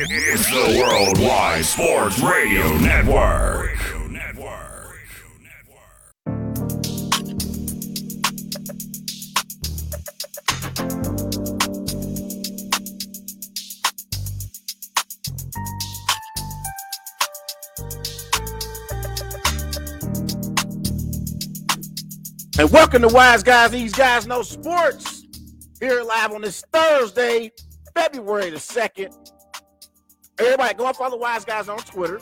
It's the Worldwide Sports Radio Network. And welcome to Wise Guys. These guys know sports. Here live on this Thursday, February the 2nd. Everybody go and follow Wise Guys on Twitter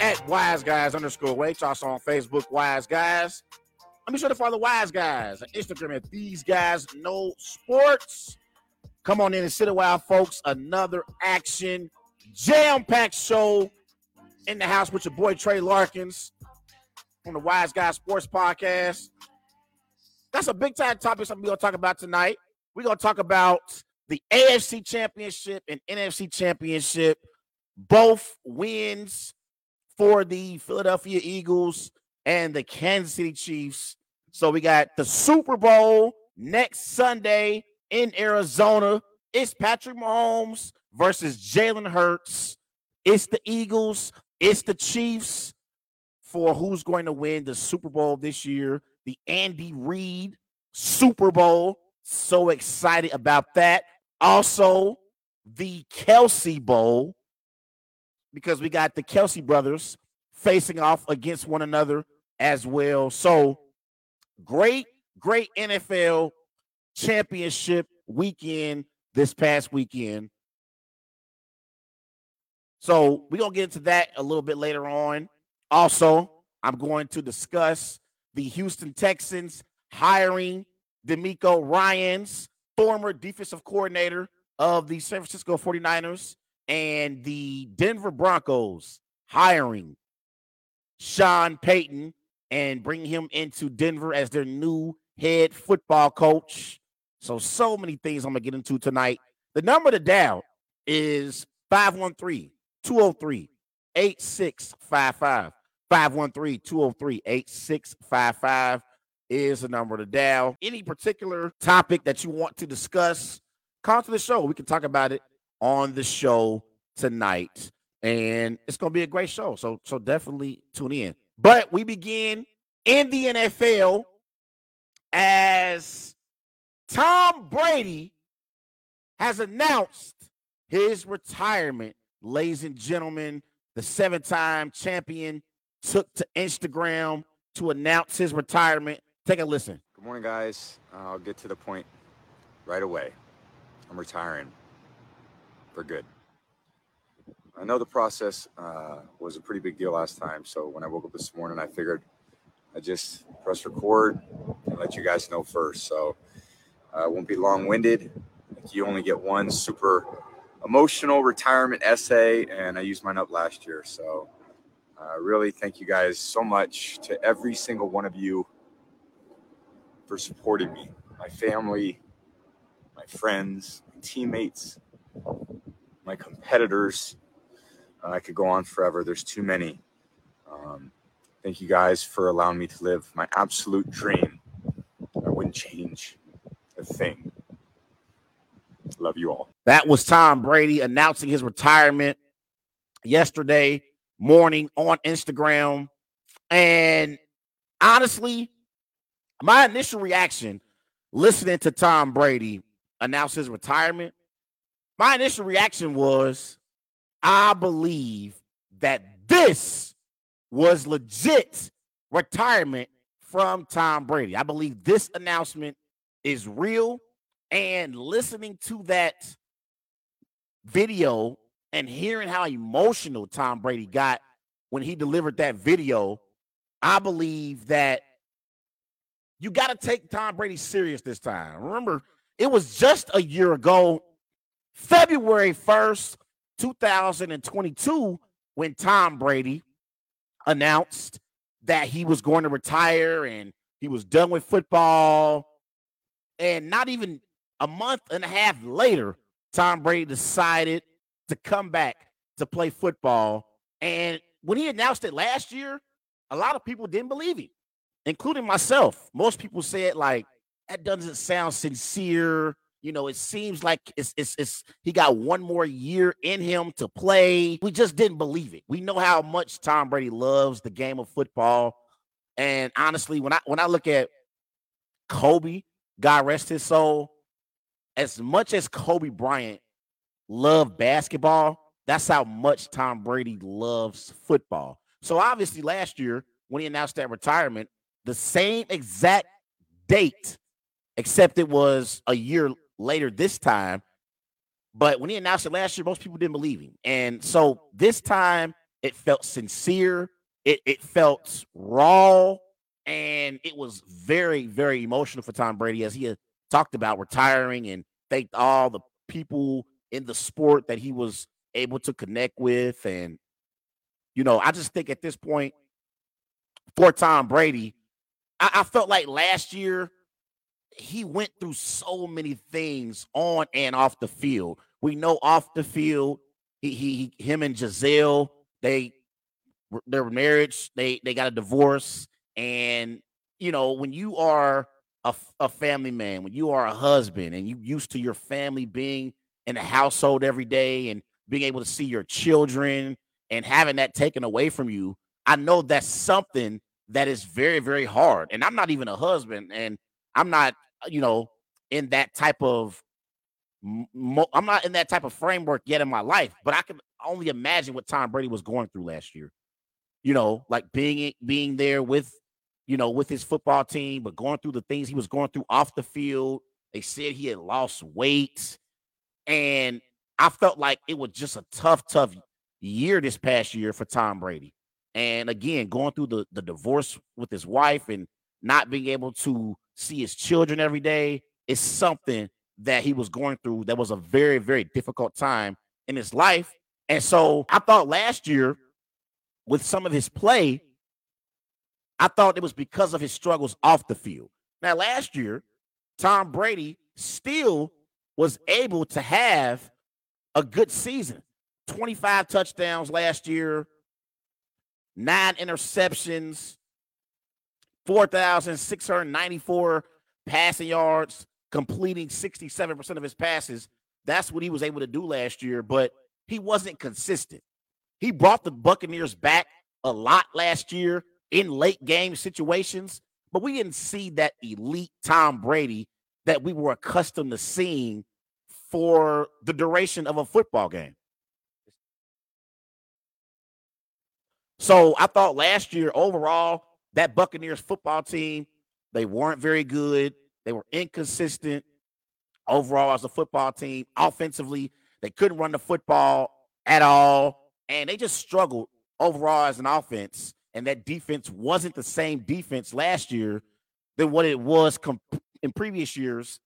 at Wise Guys underscore Wait. Also on Facebook, Wise Guys. And be sure to follow Wise Guys on Instagram at These Guys Know Sports. Come on in and sit a while, folks. Another action, jam-packed show in the house with your boy Trey Larkins on the Wise Guys Sports Podcast. That's a big time topic. Something we're gonna talk about tonight. We're gonna talk about the AFC Championship and NFC Championship, both wins for the Philadelphia Eagles and the Kansas City Chiefs. So we got the Super Bowl next Sunday in Arizona. It's Patrick Mahomes versus Jalen Hurts. It's the Eagles. It's the Chiefs for who's going to win the Super Bowl this year the Andy Reid Super Bowl. So excited about that. Also, the Kelce Bowl, because we got the Kelce brothers facing off against one another as well. So great, great NFL championship weekend this past weekend. So we're going to get into that a little bit later on. Also, I'm going to discuss the Houston Texans hiring DeMeco Ryans, former defensive coordinator of the San Francisco 49ers, and the Denver Broncos hiring Sean Payton and bringing him into Denver as their new head football coach. So, so many things I'm going to get into tonight. The number to dial is 513 203 8655. 513 203 8655 is the number to dial. Any particular topic that you want to discuss, come to the show. We can talk about it on the show tonight. And it's going to be a great show. So, so definitely tune in. But we begin in the NFL as Tom Brady has announced his retirement. Ladies and gentlemen, the seven time champion took to Instagram to announce his retirement. Take a listen. Good morning, guys. I'll get to the point right away. I'm retiring for good. I know the process uh, was a pretty big deal last time, so when I woke up this morning, I figured I just press record and let you guys know first. So uh, won't be long-winded. You only get one super emotional retirement essay, and I used mine up last year, so uh, really, thank you guys so much to every single one of you for supporting me, my family, my friends, my teammates, my competitors. Uh, I could go on forever. There's too many. Um, thank you guys for allowing me to live my absolute dream. I wouldn't change a thing. Love you all. That was Tom Brady announcing his retirement yesterday morning on Instagram. And honestly, my initial reaction listening to Tom Brady announce his retirement, my initial reaction was I believe that this was legit retirement from Tom Brady. I believe this announcement is real. And listening to that video and hearing how emotional Tom Brady got when he delivered that video, I believe that you got to take Tom Brady serious this time. Remember, it was just a year ago, February 1st, 2022, when Tom Brady announced that he was going to retire and he was done with football. And not even a month and a half later, Tom Brady decided to come back to play football. And when he announced it last year, a lot of people didn't believe him, including myself. Most people said, like, that doesn't sound sincere. You know, it seems like it's, it's it's he got one more year in him to play. We just didn't believe it. We know how much Tom Brady loves the game of football. And honestly, when I when I look at Kobe, God rest his soul, as much as Kobe Bryant loved basketball, that's how much Tom Brady loves football. So obviously, last year when he announced that retirement, the same exact date, except it was a year later this time. But when he announced it last year, most people didn't believe him. And so this time it felt sincere, it, it felt raw, and it was very, very emotional for Tom Brady as he talked about retiring and thanked all the people in the sport that he was able to connect with. And, you know, I just think at this point, for Tom Brady, I, I felt like last year he went through so many things on and off the field. We know off the field, he, he him and Gisele, they their marriage, they they got a divorce, and you know when you are a, a family man, when you are a husband, and you used to your family being in the household every day and being able to see your children and having that taken away from you, I know that's something that is very, very hard. And I'm not even a husband, and I'm not, uh, you know, in that type of I'm not in that type of framework yet in my life, but I can only imagine what Tom Brady was going through last year. You know, like being being there with, you know, with his football team, but going through the things he was going through off the field. They said he had lost weight, and I felt like it was just a tough, tough year this past year for Tom Brady. And again, going through the, the divorce with his wife and not being able to see his children every day is something that he was going through that was a very, very difficult time in his life. And so I thought last year, with some of his play, I thought it was because of his struggles off the field. Now, last year, Tom Brady still was able to have a good season 25 touchdowns last year, nine interceptions, 4,694 passing yards, completing 67% of his passes. That's what he was able to do last year, but he wasn't consistent. He brought the Buccaneers back a lot last year in late game situations, but we didn't see that elite Tom Brady that we were accustomed to seeing for the duration of a football game. So I thought last year overall, that Buccaneers football team, they weren't very good. They were inconsistent overall as a football team. Offensively, they couldn't run the football at all. And they just struggled overall as an offense. And that defense wasn't the same defense last year than what it was in previous years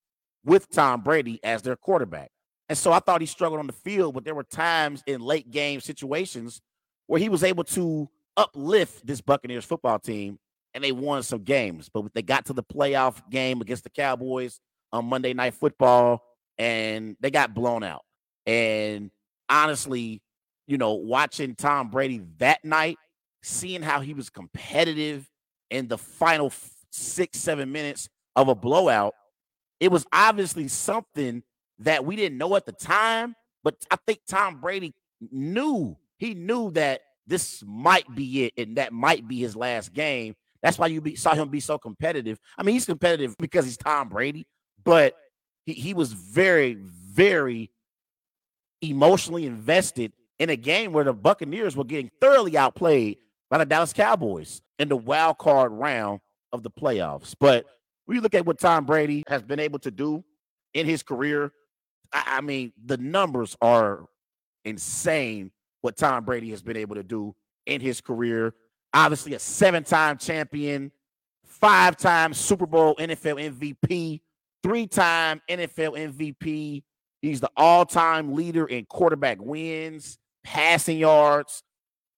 with Tom Brady as their quarterback. And so I thought he struggled on the field, but there were times in late game situations where he was able to uplift this Buccaneers football team and they won some games. But they got to the playoff game against the Cowboys on Monday Night Football and they got blown out. And honestly, you know, watching Tom Brady that night, seeing how he was competitive in the final six, seven minutes of a blowout, it was obviously something that we didn't know at the time. But I think Tom Brady knew he knew that this might be it and that might be his last game. That's why you be, saw him be so competitive. I mean, he's competitive because he's Tom Brady, but he, he was very, very emotionally invested in a game where the Buccaneers were getting thoroughly outplayed by the Dallas Cowboys in the wild card round of the playoffs. But when you look at what Tom Brady has been able to do in his career, I, I mean, the numbers are insane what Tom Brady has been able to do in his career. Obviously, a seven time champion, five time Super Bowl NFL MVP, three time NFL MVP. He's the all time leader in quarterback wins, passing yards,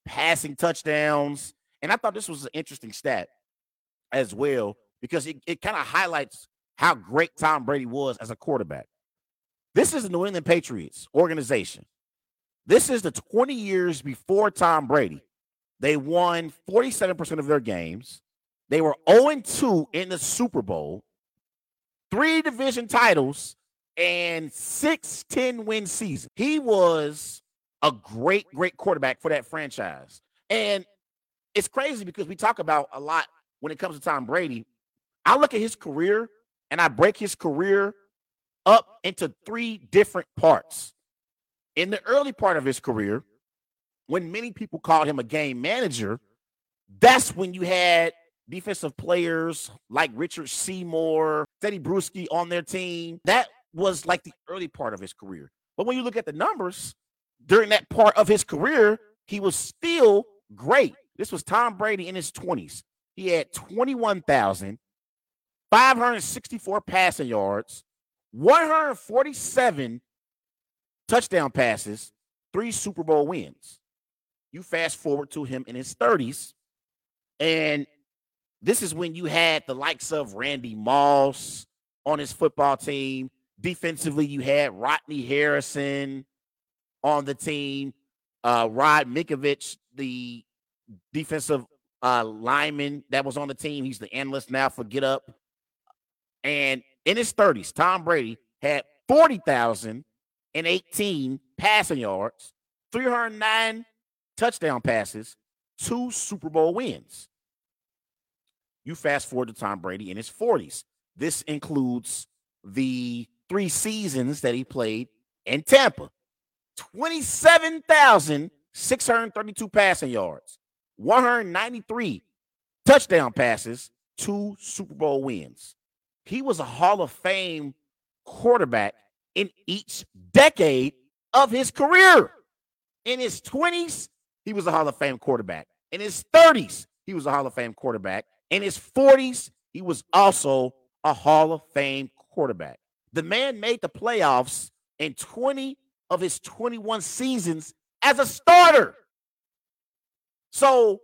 passing touchdowns. And I thought this was an interesting stat as well because it, it kind of highlights how great Tom Brady was as a quarterback. This is the New England Patriots organization. This is the 20 years before Tom Brady. They won 47% of their games. They were 0 2 in the Super Bowl, three division titles, and six 10 win season. He was a great, great quarterback for that franchise. And it's crazy because we talk about a lot when it comes to Tom Brady. I look at his career and I break his career up into three different parts. In the early part of his career, when many people called him a game manager, that's when you had defensive players like Richard Seymour, Tedy Bruschi on their team. That was like the early part of his career. But when you look at the numbers during that part of his career, he was still great. This was Tom Brady in his 20s. He had 21,564 passing yards, 147 touchdown passes, three Super Bowl wins. You fast forward to him in his 30s, and this is when you had the likes of Randy Moss on his football team. Defensively, you had Rodney Harrison on the team, uh, Rob Ninkovich, the defensive uh, lineman that was on the team. He's the analyst now for Get Up. And in his 30s, Tom Brady had 40,018 passing yards, 309 touchdown passes, two Super Bowl wins. You fast forward to Tom Brady in his 40s. This includes the three seasons that he played in Tampa 27,632 passing yards, 193 touchdown passes, two Super Bowl wins. He was a Hall of Fame quarterback in each decade of his career. In his 20s, he was a Hall of Fame quarterback. In his 30s, he was a Hall of Fame quarterback. In his 40s, he was also a Hall of Fame quarterback. The man made the playoffs in 20 of his 21 seasons as a starter. So,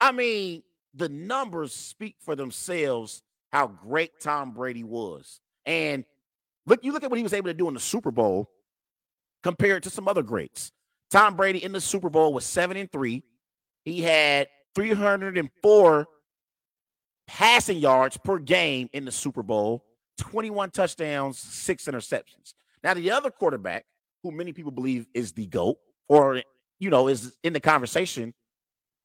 I mean, the numbers speak for themselves how great Tom Brady was. And look, you look at what he was able to do in the Super Bowl compared to some other greats. Tom Brady in the Super Bowl was 7 and 3. He had 304 passing yards per game in the Super Bowl, 21 touchdowns, six interceptions. Now, the other quarterback, who many people believe is the GOAT, or, you know, is in the conversation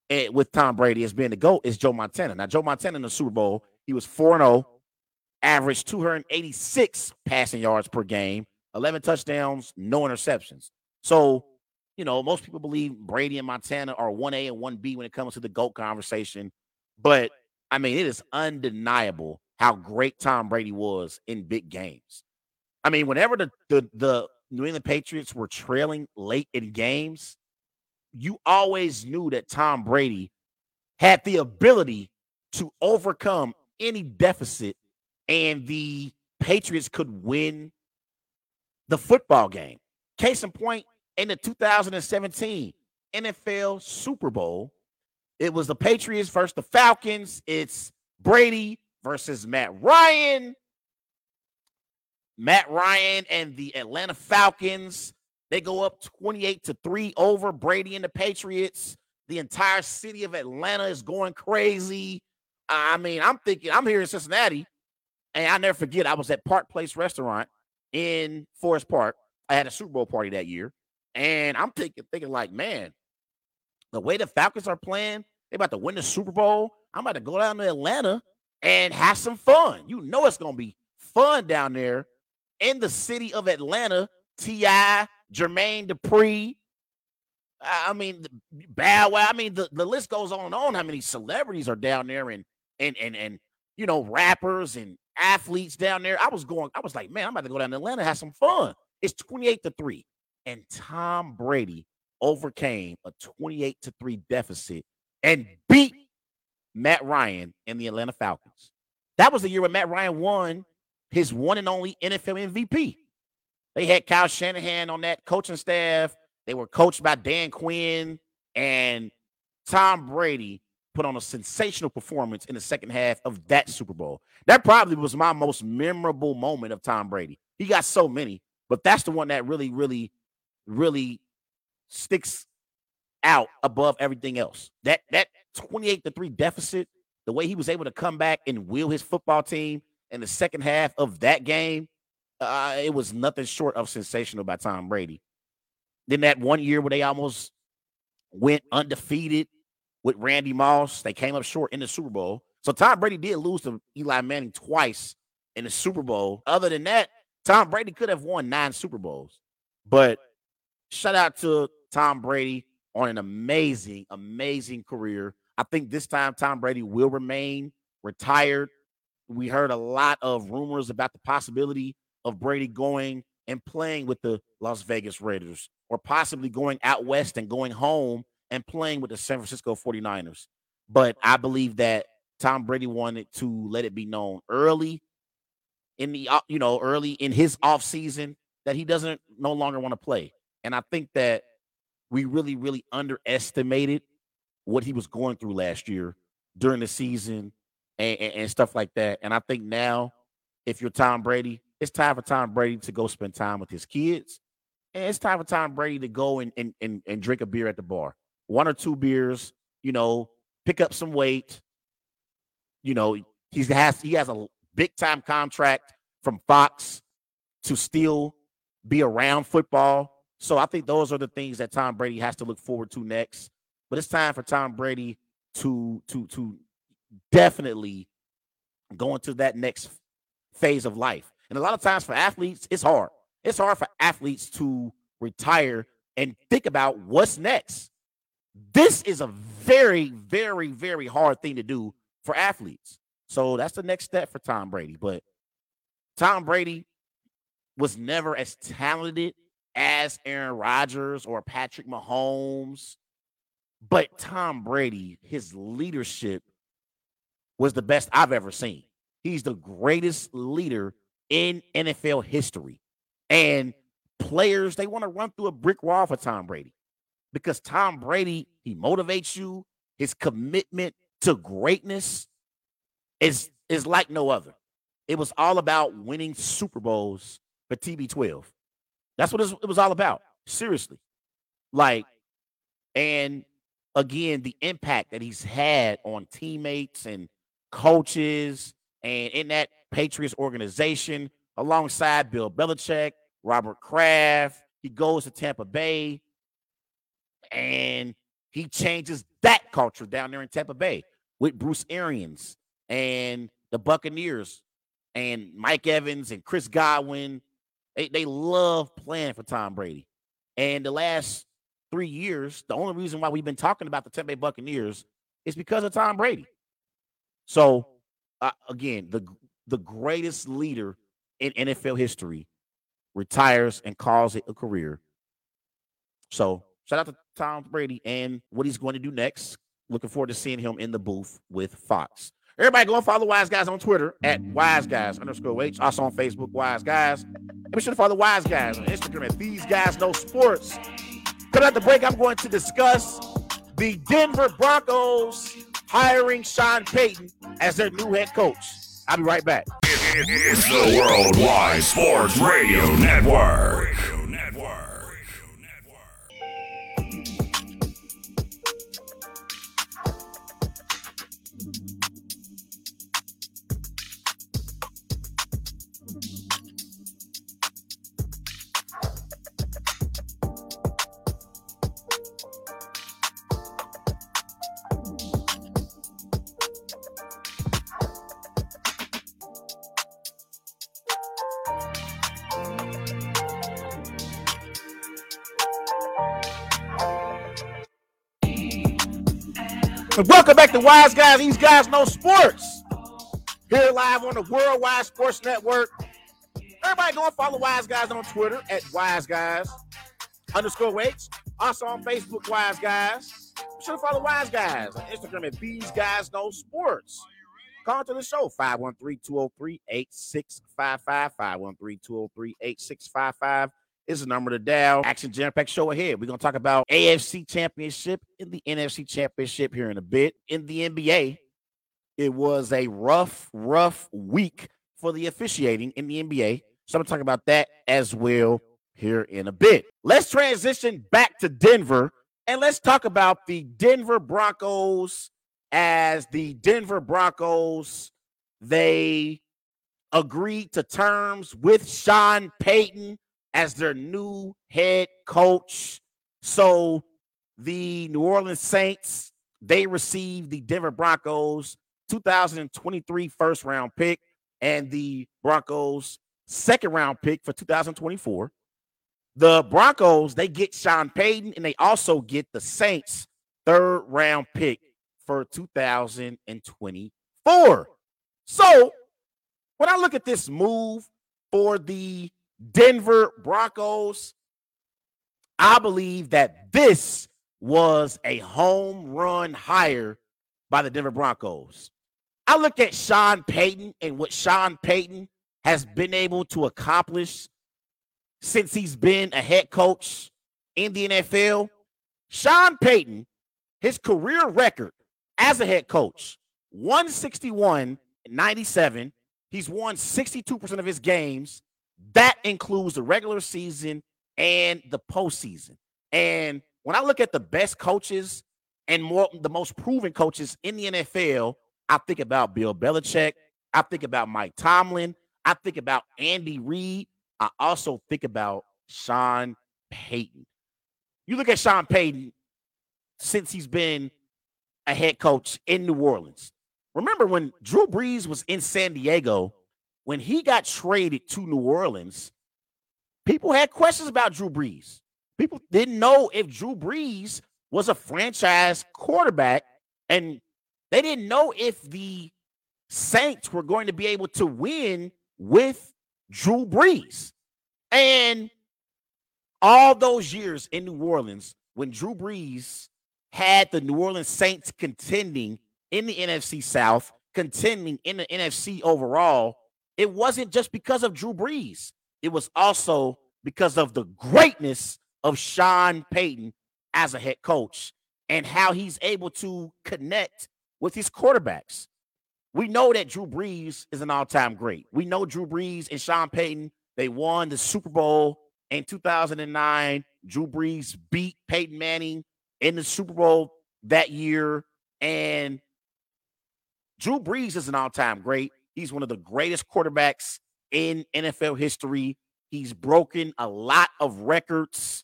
eh, with Tom Brady as being the GOAT, is Joe Montana. Now, Joe Montana in the Super Bowl, he was 4 0, averaged 286 passing yards per game, 11 touchdowns, no interceptions. So, you know, most people believe Brady and Montana are 1A and 1B when it comes to the GOAT conversation. But I mean, it is undeniable how great Tom Brady was in big games. I mean, whenever the the, the New England Patriots were trailing late in games, you always knew that Tom Brady had the ability to overcome any deficit and the Patriots could win the football game. Case in point, in the 2017 NFL Super Bowl, it was the Patriots versus the Falcons. It's Brady versus Matt Ryan. Matt Ryan and the Atlanta Falcons. They go up 28 to 3 over Brady and the Patriots. The entire city of Atlanta is going crazy. I mean, I'm thinking, I'm here in Cincinnati, and I never forget, I was at Park Place Restaurant in Forest Park. I had a Super Bowl party that year. And I'm thinking, thinking like, man, the way the Falcons are playing, they about to win the Super Bowl. I'm about to go down to Atlanta and have some fun. You know it's gonna be fun down there in the city of Atlanta. T.I., Jermaine Dupri. I mean, Bow Wow. I mean, the, the list goes on and on. How many celebrities are down there and and and and you know, rappers and athletes down there. I was going, I was like, man, I'm about to go down to Atlanta, have some fun. It's 28 to 3. And Tom Brady overcame a 28 to 3 deficit and beat Matt Ryan and the Atlanta Falcons. That was the year when Matt Ryan won his one and only NFL MVP. They had Kyle Shanahan on that coaching staff. They were coached by Dan Quinn, and Tom Brady put on a sensational performance in the second half of that Super Bowl. That probably was my most memorable moment of Tom Brady. He got so many, but that's the one that really, really, really sticks out above everything else. That that 28 to 3 deficit, the way he was able to come back and wheel his football team in the second half of that game uh, it was nothing short of sensational by Tom Brady. Then that one year where they almost went undefeated with Randy Moss, they came up short in the Super Bowl. So Tom Brady did lose to Eli Manning twice in the Super Bowl. Other than that, Tom Brady could have won nine Super Bowls. But shout out to Tom Brady on an amazing, amazing career. I think this time Tom Brady will remain retired. We heard a lot of rumors about the possibility of Brady going and playing with the Las Vegas Raiders or possibly going out west and going home and playing with the San Francisco 49ers. But I believe that Tom Brady wanted to let it be known early in the you know early in his off season that he doesn't no longer want to play. And I think that we really really underestimated what he was going through last year during the season and, and, and stuff like that. And I think now, if you're Tom Brady, it's time for Tom Brady to go spend time with his kids. And it's time for Tom Brady to go and, and, and, and drink a beer at the bar. One or two beers, you know, pick up some weight. You know, he has he has a big time contract from Fox to still be around football. So I think those are the things that Tom Brady has to look forward to next. But it's time for Tom Brady to to to definitely go into that next phase of life. And a lot of times for athletes, it's hard. It's hard for athletes to retire and think about what's next. This is a very, very, very hard thing to do for athletes. So that's the next step for Tom Brady. But Tom Brady was never as talented as Aaron Rodgers or Patrick Mahomes. But Tom Brady, his leadership was the best I've ever seen. He's the greatest leader in NFL history. And players, they want to run through a brick wall for Tom Brady because Tom Brady, he motivates you. His commitment to greatness is, is like no other. It was all about winning Super Bowls for TB12. That's what it was all about. Seriously. Like, and again, the impact that he's had on teammates and coaches and in that Patriots organization alongside Bill Belichick, Robert Kraft. He goes to Tampa Bay and he changes that culture down there in Tampa Bay with Bruce Arians and the Buccaneers and Mike Evans and Chris Godwin. They, they love playing for Tom Brady. And the last three years, the only reason why we've been talking about the Tampa Bay Buccaneers is because of Tom Brady. So, uh, again, the the greatest leader in NFL history retires and calls it a career. So, shout out to Tom Brady and what he's going to do next. Looking forward to seeing him in the booth with Fox. Everybody go and follow Wise Guys on Twitter at Wise Guys underscore H. Also on Facebook, Wise Guys. And be sure to follow Wise Guys on Instagram at These Guys Know Sports. Coming out the break, I'm going to discuss the Denver Broncos hiring Sean Payton as their new head coach. I'll be right back. It's the Worldwide Sports Radio Network. Welcome back to Wise Guys. These guys know sports. Here live on the Worldwide Sports Network. Everybody go and follow Wise Guys on Twitter at Wise Guys underscore H. Also on Facebook, Wise Guys. Be sure to follow Wise Guys on Instagram at These Guys Know Sports. Call to the show 513-203-8655. 513-203-8655 is the number to dial. Action Jam Pack show ahead. We're gonna talk about AFC Championship and the NFC Championship here in a bit. In the NBA, it was a rough, rough week for the officiating in the NBA. So I'm gonna talk about that as well here in a bit. Let's transition back to Denver and let's talk about the Denver Broncos as the Denver Broncos. They agreed to terms with Sean Payton as their new head coach. So the New Orleans Saints, they received the Denver Broncos 2023 first round pick and the Broncos second round pick for 2024. The Broncos, they get Sean Payton and they also get the Saints third round pick for 2024. So when I look at this move for the Denver Broncos, I believe that this was a home run hire by the Denver Broncos. I look at Sean Payton and what Sean Payton has been able to accomplish since he's been a head coach in the NFL. Sean Payton, his career record as a head coach 161 97. He's won 62% of his games. That includes the regular season and the postseason. And when I look at the best coaches and more the most proven coaches in the NFL, I think about Bill Belichick. I think about Mike Tomlin. I think about Andy Reid. I also think about Sean Payton. You look at Sean Payton since he's been a head coach in New Orleans. Remember when Drew Brees was in San Diego, when he got traded to New Orleans, people had questions about Drew Brees. People didn't know if Drew Brees was a franchise quarterback, and they didn't know if the Saints were going to be able to win with Drew Brees. And all those years in New Orleans, when Drew Brees had the New Orleans Saints contending in the NFC South, contending in the NFC overall, it wasn't just because of Drew Brees. It was also because of the greatness of Sean Payton as a head coach and how he's able to connect with his quarterbacks. We know that Drew Brees is an all-time great. We know Drew Brees and Sean Payton, they won the Super Bowl in 2009. Drew Brees beat Peyton Manning in the Super Bowl that year. And Drew Brees is an all-time great. He's one of the greatest quarterbacks in NFL history. He's broken a lot of records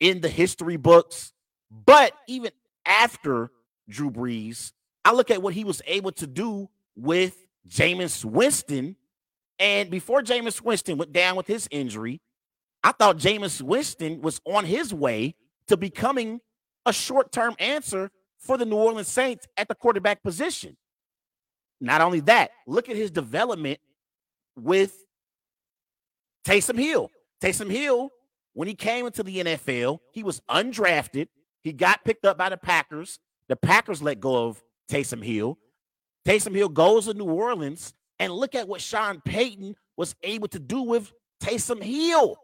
in the history books. But even after Drew Brees, I look at what he was able to do with Jameis Winston. And before Jameis Winston went down with his injury, I thought Jameis Winston was on his way to becoming a short term answer for the New Orleans Saints at the quarterback position. Not only that, look at his development with Taysom Hill. Taysom Hill, when he came into the NFL, he was undrafted. He got picked up by the Packers. The Packers let go of Taysom Hill. Taysom Hill goes to New Orleans, and look at what Sean Payton was able to do with Taysom Hill.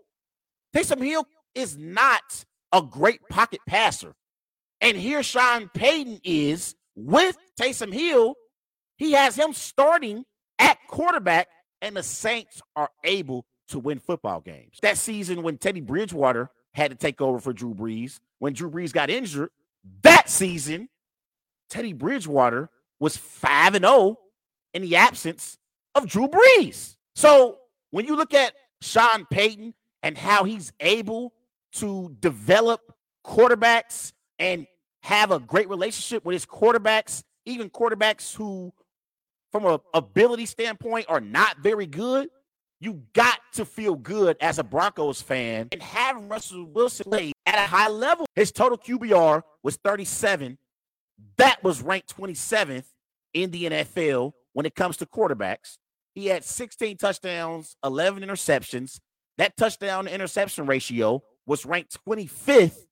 Taysom Hill is not a great pocket passer. And here Sean Payton is with Taysom Hill. He has him starting at quarterback, and the Saints are able to win football games. That season when Teddy Bridgewater had to take over for Drew Brees, when Drew Brees got injured, that season, Teddy Bridgewater was 5 and 0 in the absence of Drew Brees. So when you look at Sean Payton and how he's able to develop quarterbacks and have a great relationship with his quarterbacks, even quarterbacks who, from a ability standpoint, are not very good. You got to feel good as a Broncos fan and have Russell Wilson play at a high level. His total QBR was 37. That was ranked 27th in the NFL when it comes to quarterbacks. He had 16 touchdowns, 11 interceptions. That touchdown interception ratio was ranked 25th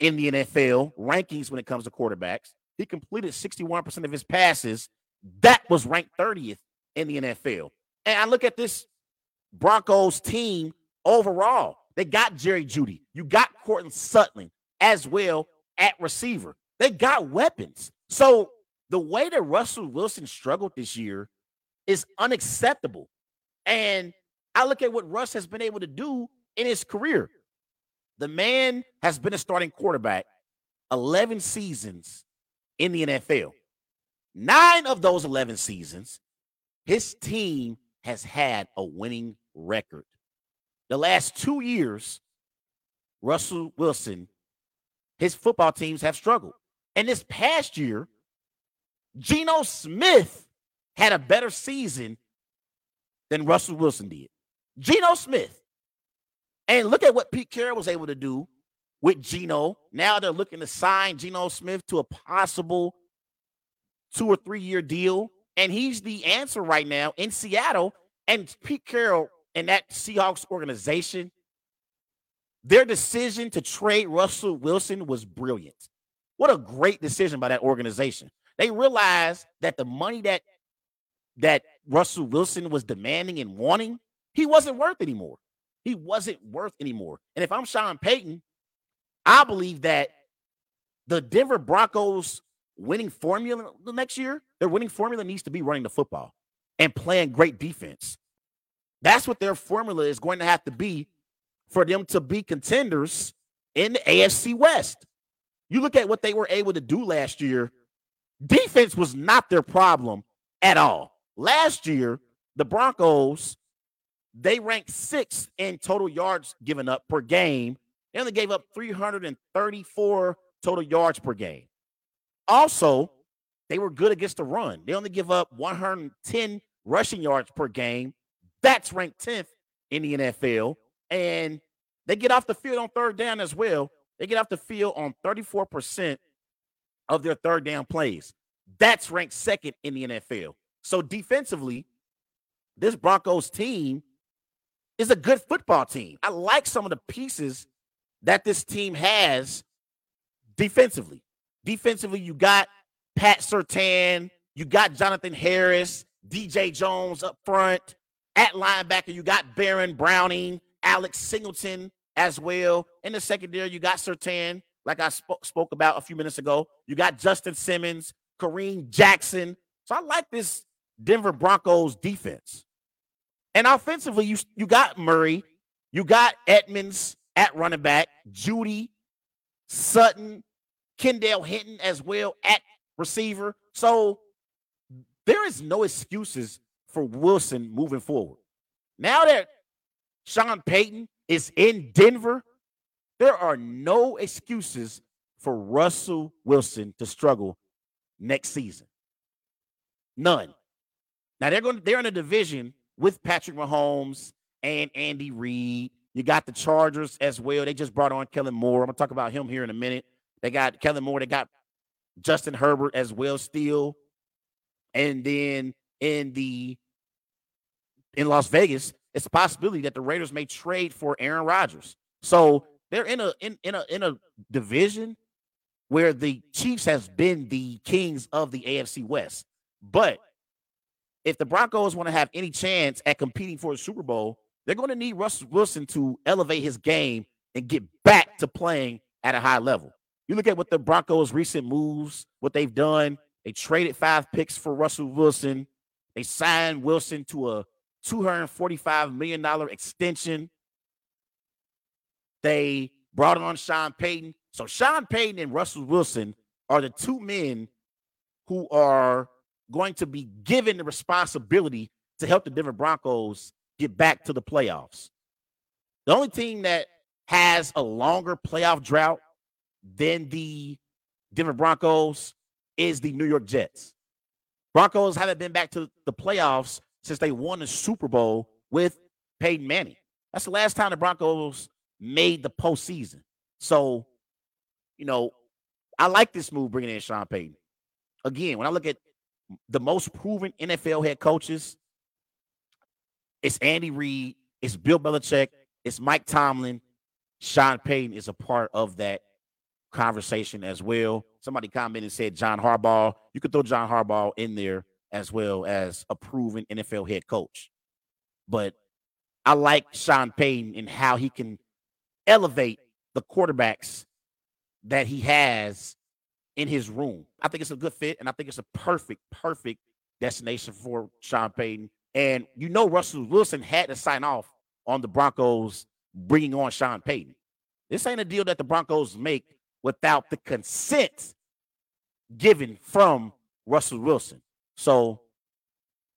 in the NFL rankings when it comes to quarterbacks. He completed 61% of his passes. That was ranked 30th in the NFL. And I look at this Broncos team overall. They got Jerry Jeudy. You got Courtland Sutton as well at receiver. They got weapons. So the way that Russell Wilson struggled this year is unacceptable. And I look at what Russ has been able to do in his career. The man has been a starting quarterback 11 seasons in the NFL. Nine of those 11 seasons, his team has had a winning record. The last two years, Russell Wilson, his football teams have struggled. And this past year, Geno Smith had a better season than Russell Wilson did. Geno Smith. And look at what Pete Carroll was able to do with Geno. Now they're looking to sign Geno Smith to a possible two or three year deal. And he's the answer right now in Seattle. And Pete Carroll and that Seahawks organization, their decision to trade Russell Wilson was brilliant. What a great decision by that organization. They realized that the money that that Russell Wilson was demanding and wanting, he wasn't worth anymore. He wasn't worth anymore. And if I'm Sean Payton, I believe that the Denver Broncos winning formula the next year, their winning formula needs to be running the football and playing great defense. That's what their formula is going to have to be for them to be contenders in the AFC West. You look at what they were able to do last year, defense was not their problem at all. Last year, the Broncos, they ranked sixth in total yards given up per game. They only gave up 334 total yards per game. Also, they were good against the run. They only give up 110 rushing yards per game. That's ranked 10th in the NFL. And they get off the field on third down as well. They get off the field on 34% of their third down plays. That's ranked second in the NFL. So defensively, this Broncos team is a good football team. I like some of the pieces that this team has defensively. Defensively, you got Pat Surtain, you got Jonathan Harris, DJ Jones up front. At linebacker, you got Baron Browning, Alex Singleton as well. In the secondary, you got Surtain, like I sp- spoke about a few minutes ago. You got Justin Simmons, Kareem Jackson. So I like this Denver Broncos defense. And offensively, you, you got Murray, you got Edmonds at running back, Jeudy, Sutton, Kendall Hinton as well at receiver. So there is no excuses for Wilson moving forward. Now that Sean Payton is in Denver, there are no excuses for Russell Wilson to struggle next season. None. Now they're going they're in a division with Patrick Mahomes and Andy Reid. You got the Chargers as well. They just brought on Kellen Moore. I'm gonna talk about him here in a minute. They got Kellen Moore. They got Justin Herbert as well still. And then in the in Las Vegas, it's a possibility that the Raiders may trade for Aaron Rodgers. So they're in a in, in a in a division where the Chiefs has been the kings of the AFC West. But if the Broncos want to have any chance at competing for a Super Bowl, they're going to need Russell Wilson to elevate his game and get back to playing at a high level. You look at what the Broncos' recent moves, what they've done. They traded five picks for Russell Wilson. They signed Wilson to a $245 million extension. They brought on Sean Payton. So Sean Payton and Russell Wilson are the two men who are going to be given the responsibility to help the Denver Broncos get back to the playoffs. The only team that has a longer playoff drought than the Denver Broncos is the New York Jets. Broncos haven't been back to the playoffs since they won the Super Bowl with Peyton Manning. That's the last time the Broncos made the postseason. So, you know, I like this move bringing in Sean Payton. Again, when I look at the most proven NFL head coaches, it's Andy Reid, it's Bill Belichick, it's Mike Tomlin. Sean Payton is a part of that conversation as well. Somebody commented said John Harbaugh. You could throw John Harbaugh in there as well as a proven NFL head coach. But I like Sean Payton and how he can elevate the quarterbacks that he has in his room. I think it's a good fit, and I think it's a perfect, perfect destination for Sean Payton. And you know, Russell Wilson had to sign off on the Broncos bringing on Sean Payton. This ain't a deal that the Broncos make without the consent given from Russell Wilson. So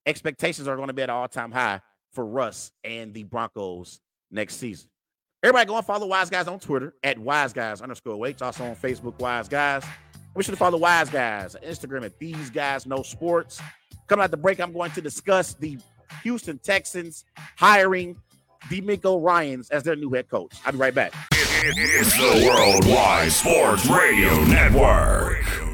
expectations are going to be at an all time high for Russ and the Broncos next season. Everybody go and follow Wise Guys on Twitter at Wise Guys underscore H. Also on Facebook, Wise Guys. We should follow Wise Guys on Instagram at These Guys Know Sports. Coming out the break, I'm going to discuss the Houston Texans hiring DeMeco Ryans as their new head coach. I'll be right back. It's the Worldwide Sports Radio Network.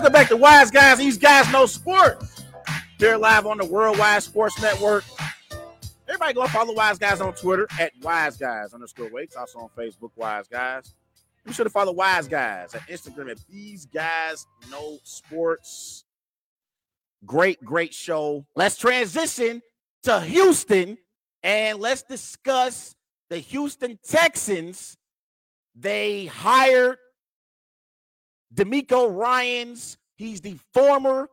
Welcome back to Wise Guys. These guys know sports. They're live on the Worldwide Sports Network. Everybody go follow Wise Guys on Twitter at Wise Guys underscore Wakes. Also on Facebook, Wise Guys. Be sure to follow Wise Guys at Instagram at These Guys Know Sports. Great, great show. Let's transition to Houston and let's discuss the Houston Texans. They hired DeMeco Ryans. He's the former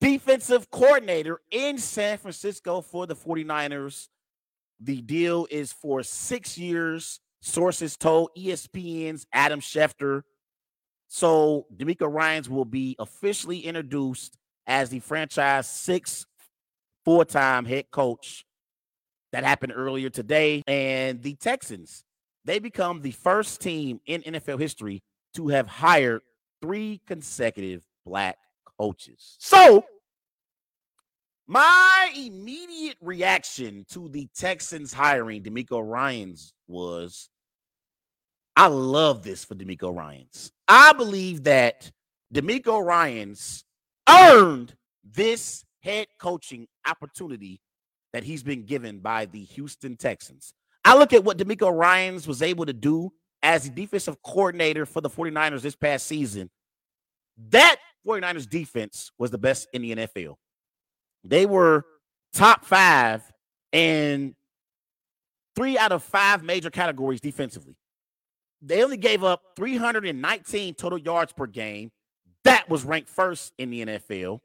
defensive coordinator in San Francisco for the 49ers. The deal is for six years. Sources told ESPN's Adam Schefter. So DeMeco Ryans will be officially introduced as the franchise sixth full-time head coach. That happened earlier today. And the Texans, they become the first team in NFL history to have hired three consecutive black coaches. So, my immediate reaction to the Texans hiring DeMeco Ryans was I love this for DeMeco Ryans. I believe that DeMeco Ryans earned this head coaching opportunity that he's been given by the Houston Texans. I look at what DeMeco Ryans was able to do as the defensive coordinator for the 49ers this past season, that 49ers defense was the best in the NFL. They were top five in three out of five major categories defensively. They only gave up 319 total yards per game. That was ranked first in the NFL.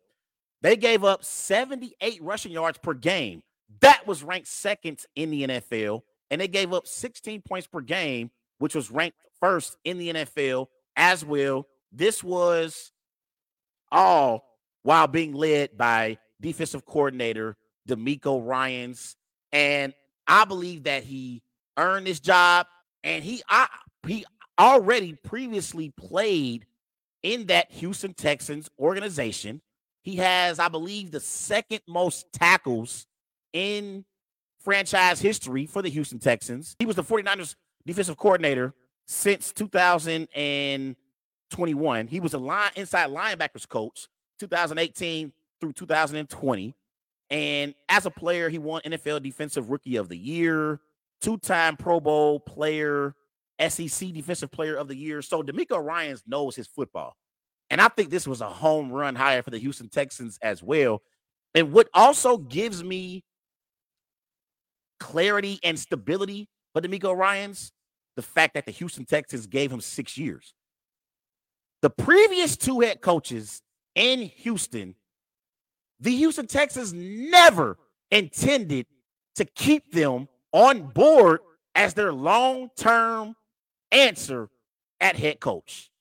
They gave up 78 rushing yards per game. That was ranked second in the NFL. And they gave up 16 points per game which was ranked first in the NFL as well. This was all while being led by defensive coordinator DeMeco Ryans. And I believe that he earned this job and he I, he already previously played in that Houston Texans organization. He has, I believe, the second most tackles in franchise history for the Houston Texans. He was the 49ers defensive coordinator since 2021. He was a line inside linebackers coach 2018 through 2020. And as a player, he won NFL Defensive Rookie of the Year, two-time Pro Bowl player, SEC Defensive Player of the Year. So DeMeco Ryans knows his football. And I think this was a home run hire for the Houston Texans as well. And what also gives me clarity and stability for DeMeco Ryans the fact that the Houston Texans gave him six years. The previous two head coaches in Houston, the Houston Texans never intended to keep them on board as their long term answer at head coach.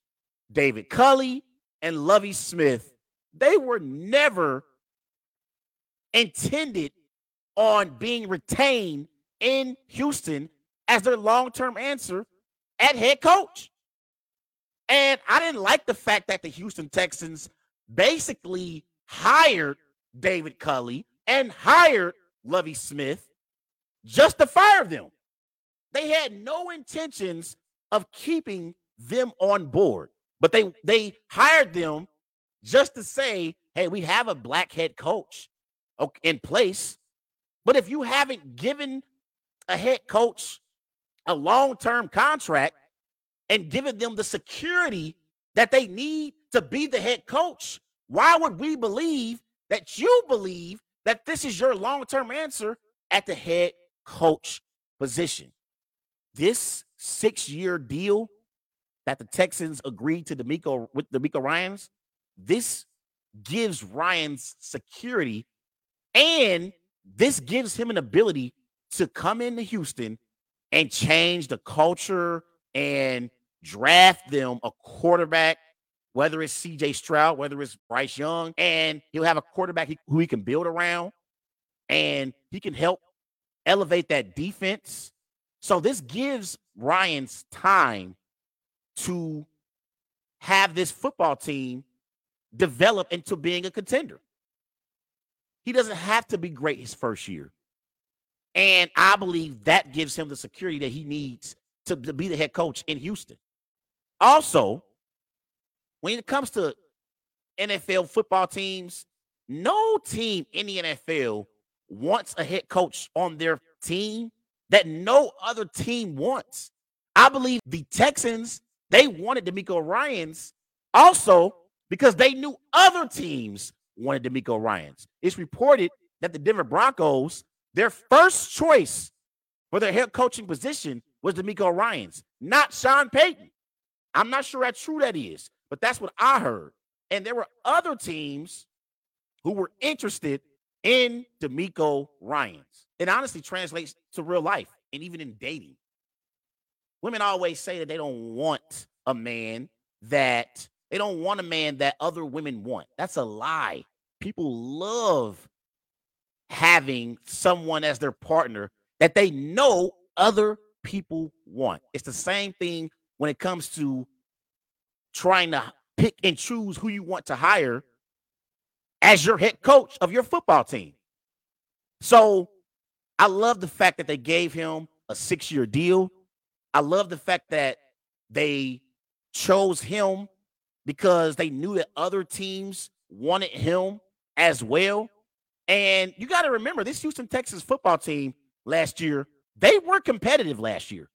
David Culley and Lovie Smith, they were never intended on being retained in Houston as their long term answer at head coach. And I didn't like the fact that the Houston Texans basically hired David Culley and hired Lovie Smith just to fire them. They had no intentions of keeping them on board, but they they hired them just to say, "Hey, we have a black head coach in place." But if you haven't given a head coach a long term contract and giving them the security that they need to be the head coach, why would we believe that you believe that this is your long term answer at the head coach position. This six year deal that the Texans agreed to DeMeco with DeMeco Ryans, this gives Ryans security and this gives him an ability to come into Houston and change the culture and draft them a quarterback, whether it's CJ Stroud, whether it's Bryce Young, and he'll have a quarterback who he can build around and he can help elevate that defense. So this gives Ryans time to have this football team develop into being a contender. He doesn't have to be great his first year. And I believe that gives him the security that he needs to, to be the head coach in Houston. Also, when it comes to NFL football teams, no team in the NFL wants a head coach on their team that no other team wants. I believe the Texans, they wanted DeMeco Ryans also because they knew other teams wanted DeMeco Ryans. It's reported that the Denver Broncos, their first choice for their head coaching position was DeMeco Ryans, not Sean Payton. I'm not sure how true that is, but that's what I heard. And there were other teams who were interested in DeMeco Ryans. It honestly translates to real life and even in dating. Women always say that they don't want a man that they don't want a man that other women want. That's a lie. People love having someone as their partner that they know other people want. It's the same thing when it comes to trying to pick and choose who you want to hire as your head coach of your football team. So I love the fact that they gave him a six year deal. I love the fact that they chose him because they knew that other teams wanted him as well. And you got to remember this Houston Texas football team last year, they were competitive last year.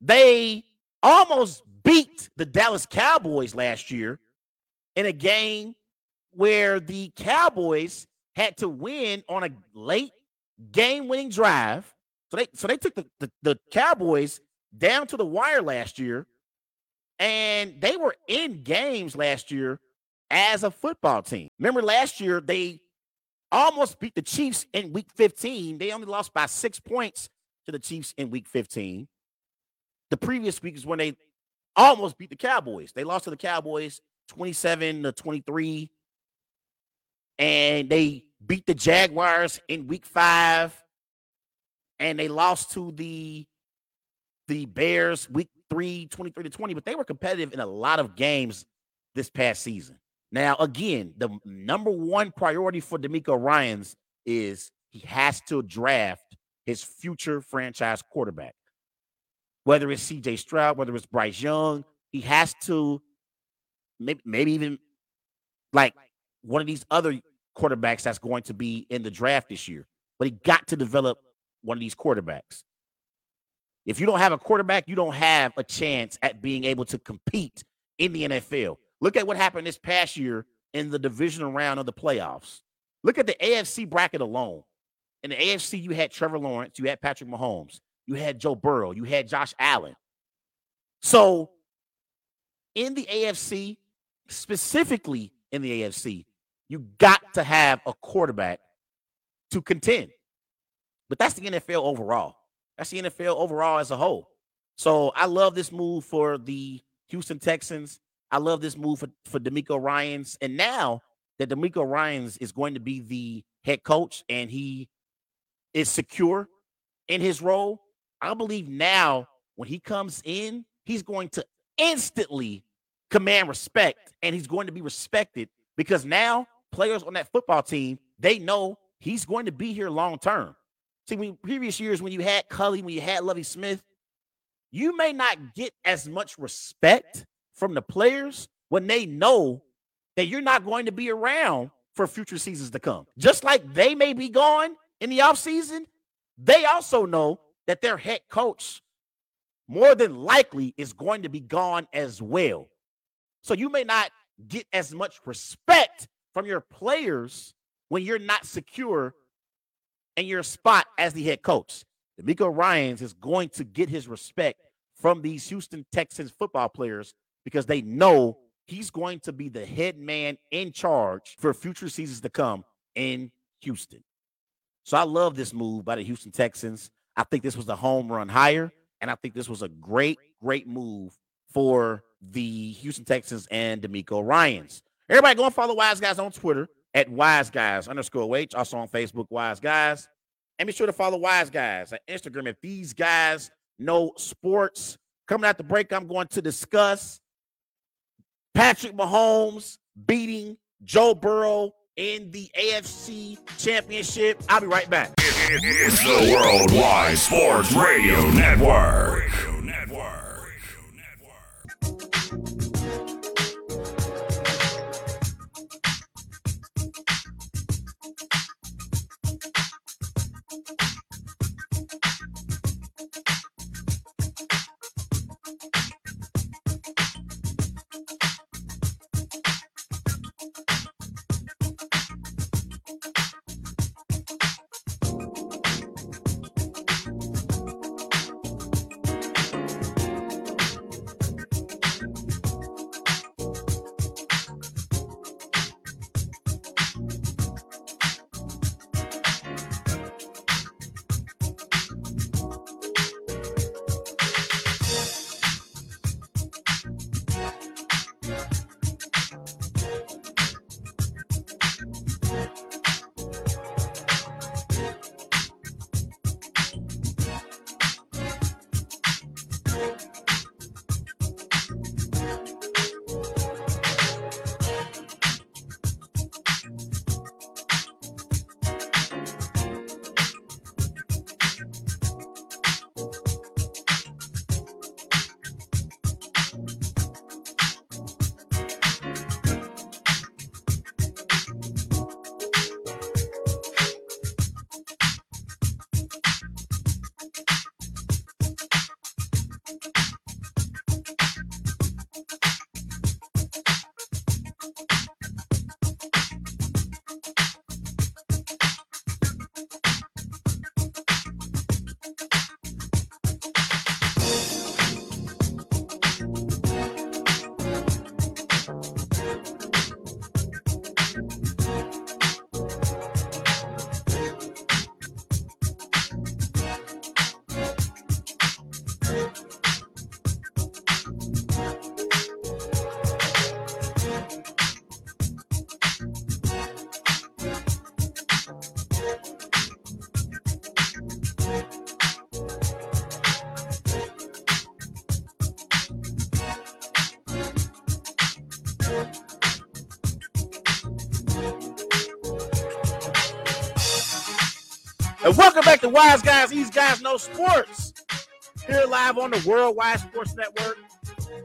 They almost beat the Dallas Cowboys last year in a game where the Cowboys had to win on a late game-winning drive. So they so they took the, the, the Cowboys down to the wire last year, and they were in games last year as a football team. Remember last year they almost beat the Chiefs in week 15. They only lost by six points to the Chiefs in week 15. The previous week is when they almost beat the Cowboys. They lost to the Cowboys 27 to 23 and they beat the Jaguars in week five, and they lost to the the Bears week three, 23 to 20, but they were competitive in a lot of games this past season. Now, again, the number one priority for DeMeco Ryans is he has to draft his future franchise quarterback. Whether it's CJ Stroud, whether it's Bryce Young, he has to maybe, maybe even like one of these other quarterbacks that's going to be in the draft this year. But he got to develop one of these quarterbacks. If you don't have a quarterback, you don't have a chance at being able to compete in the NFL. Look at what happened this past year in the divisional round of the playoffs. Look at the AFC bracket alone. In the AFC, you had Trevor Lawrence, you had Patrick Mahomes, you had Joe Burrow, you had Josh Allen. So, in the AFC, specifically in the AFC, you got to have a quarterback to contend. But that's the NFL overall. That's the NFL overall as a whole. So I love this move for the Houston Texans. I love this move for, for DeMeco Ryans. And now that DeMeco Ryans is going to be the head coach and he is secure in his role, I believe now when he comes in, he's going to instantly command respect and he's going to be respected because now players on that football team, they know he's going to be here long term. See, when previous years when you had Culley, when you had Lovie Smith, you may not get as much respect from the players when they know that you're not going to be around for future seasons to come. Just like they may be gone in the offseason, they also know that their head coach more than likely is going to be gone as well. So you may not get as much respect from your players when you're not secure and your spot as the head coach. DeMeco Ryans is going to get his respect from these Houston Texans football players because they know he's going to be the head man in charge for future seasons to come in Houston. So I love this move by the Houston Texans. I think this was the home run hire, and I think this was a great, great move for the Houston Texans and DeMeco Ryans. Everybody go and follow Wise Guys on Twitter at Wise Guys underscore H, also on Facebook, Wise Guys. And be sure to follow Wise Guys on Instagram. If these guys know sports, coming out the break, I'm going to discuss Patrick Mahomes beating Joe Burrow in the AFC Championship. I'll be right back. It's the Worldwide Sports Radio Network. Radio Network. And welcome back to Wise Guys. These guys know sports. Here live on the Worldwide Sports Network.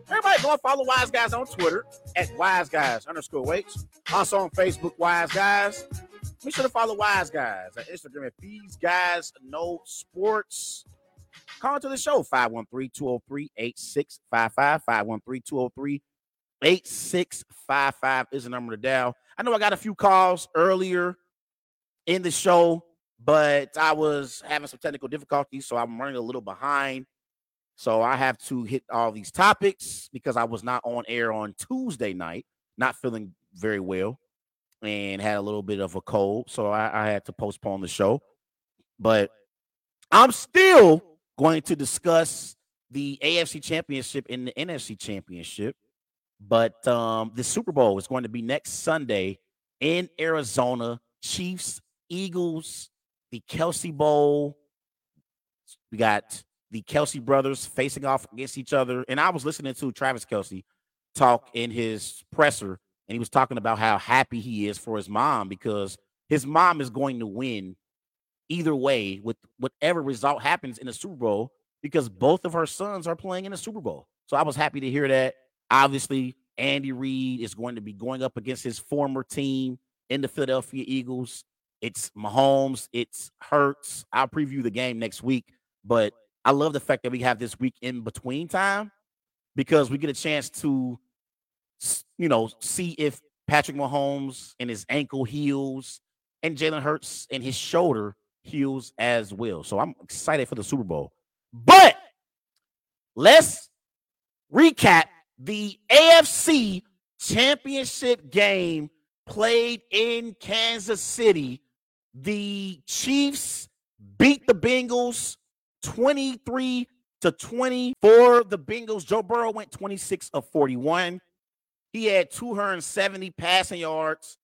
Everybody go and follow Wise Guys on Twitter at Wise Guys underscore weights. Also on Facebook, Wise Guys. Be sure to follow Wise Guys on Instagram at These Guys Know Sports. Call into the show 513-203-8655. 513-203-8655 is the number to dial. I know I got a few calls earlier in the show but I was having some technical difficulties, so I'm running a little behind. So I have to hit all these topics because I was not on air on Tuesday night, not feeling very well, and had a little bit of a cold. So I, I had to postpone the show. But I'm still going to discuss the AFC championship and the NFC championship. But um, the Super Bowl is going to be next Sunday in Arizona. Chiefs, Eagles, the Kelce Bowl. We got the Kelce brothers facing off against each other. And I was listening to Travis Kelce talk in his presser, and he was talking about how happy he is for his mom because his mom is going to win either way with whatever result happens in the Super Bowl because both of her sons are playing in the Super Bowl. So I was happy to hear that. Obviously, Andy Reid is going to be going up against his former team in the Philadelphia Eagles. It's Mahomes. It's Hurts. I'll preview the game next week, but I love the fact that we have this week in between time because we get a chance to, you know, see if Patrick Mahomes and his ankle heals and Jalen Hurts and his shoulder heals as well. So I'm excited for the Super Bowl. But let's recap the AFC championship game played in Kansas City. The Chiefs beat the Bengals 23 to 20 for the Bengals. Joe Burrow went 26 of 41. He had 270 passing yards,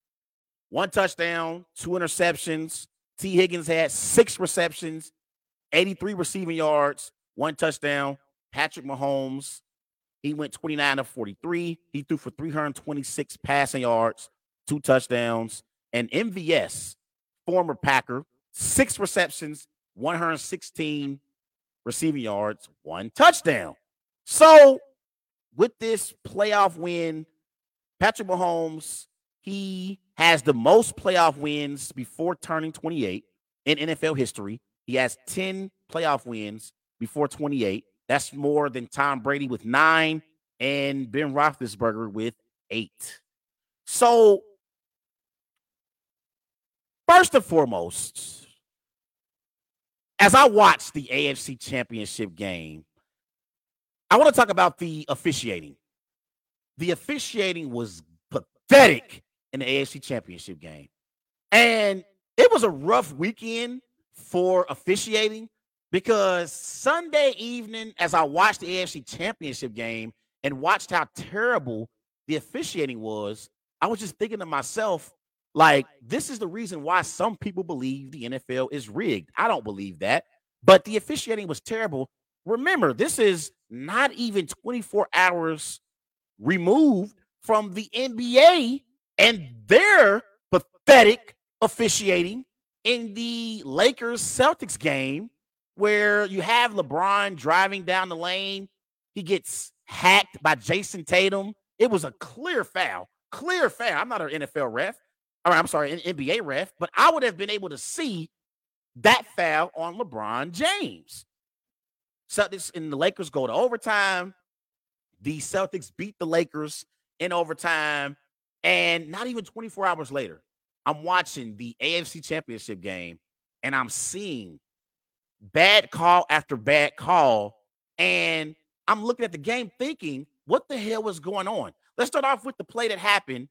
one touchdown, two interceptions. Tee Higgins had six receptions, 83 receiving yards, one touchdown. Patrick Mahomes, he went 29 of 43. He threw for 326 passing yards, two touchdowns. And MVS, former Packer, six receptions, 116 receiving yards, one touchdown. So, with this playoff win, Patrick Mahomes, he has the most playoff wins before turning 28 in NFL history. He has 10 playoff wins before 28. That's more than Tom Brady with nine and Ben Roethlisberger with eight. So, first and foremost, as I watched the AFC Championship game, I want to talk about the officiating. The officiating was pathetic in the AFC Championship game. And it was a rough weekend for officiating because Sunday evening, as I watched the AFC Championship game and watched how terrible the officiating was, I was just thinking to myself, like, this is the reason why some people believe the NFL is rigged. I don't believe that, but the officiating was terrible. Remember, this is not even 24 hours removed from the NBA and their pathetic officiating in the Lakers Celtics game, where you have LeBron driving down the lane. He gets hacked by Jayson Tatum. It was a clear foul, clear foul. I'm not an NFL ref or I'm sorry, an NBA ref, but I would have been able to see that foul on LeBron James. Celtics and the Lakers go to overtime. The Celtics beat the Lakers in overtime. And not even 24 hours later, I'm watching the AFC Championship game and I'm seeing bad call after bad call. And I'm looking at the game thinking, what the hell was going on? Let's start off with the play that happened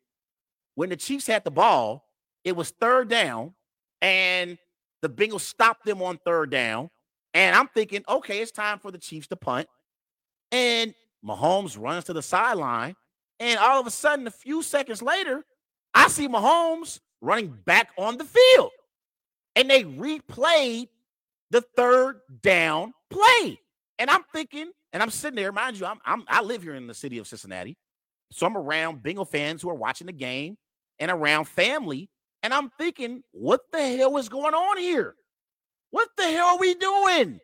when the Chiefs had the ball, it was third down, and the Bengals stopped them on third down. And I'm thinking, okay, it's time for the Chiefs to punt. And Mahomes runs to the sideline. And all of a sudden, a few seconds later, I see Mahomes running back on the field. And they replayed the third down play. And I'm thinking, and I'm sitting there, mind you, I'm, I'm I live here in the city of Cincinnati. So I'm around Bengal fans who are watching the game and around family. And I'm thinking, what the hell is going on here? What the hell are we doing?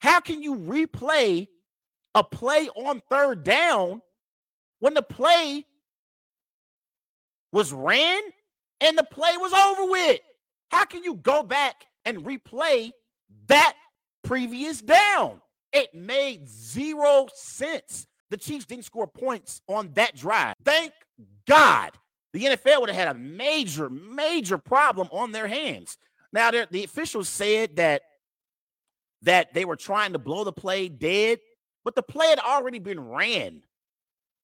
How can you replay a play on third down when the play was ran and the play was over with? How can you go back and replay that previous down? It made zero sense. The Chiefs didn't score points on that drive. Thank God the NFL would have had a major, major problem on their hands. Now, the officials said that that they were trying to blow the play dead, but the play had already been ran.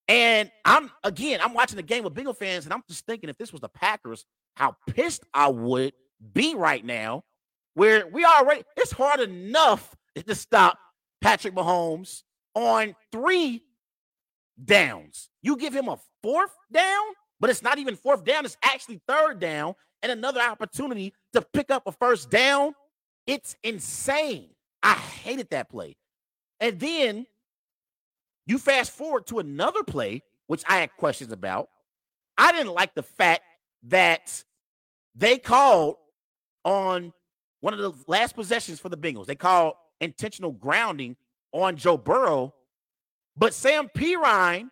And I'm again, I'm watching the game with Bengal fans, and I'm just thinking if this was the Packers, how pissed I would be right now. Where we already, it's hard enough to stop Patrick Mahomes on three downs. You give him a fourth down, but it's not even fourth down, it's actually third down and another opportunity to pick up a first down. It's insane. I hated that play. And then you fast forward to another play, which I had questions about. I didn't like the fact that they called on one of the last possessions for the Bengals. They called intentional grounding on Joe Burrow, but Samaje Perine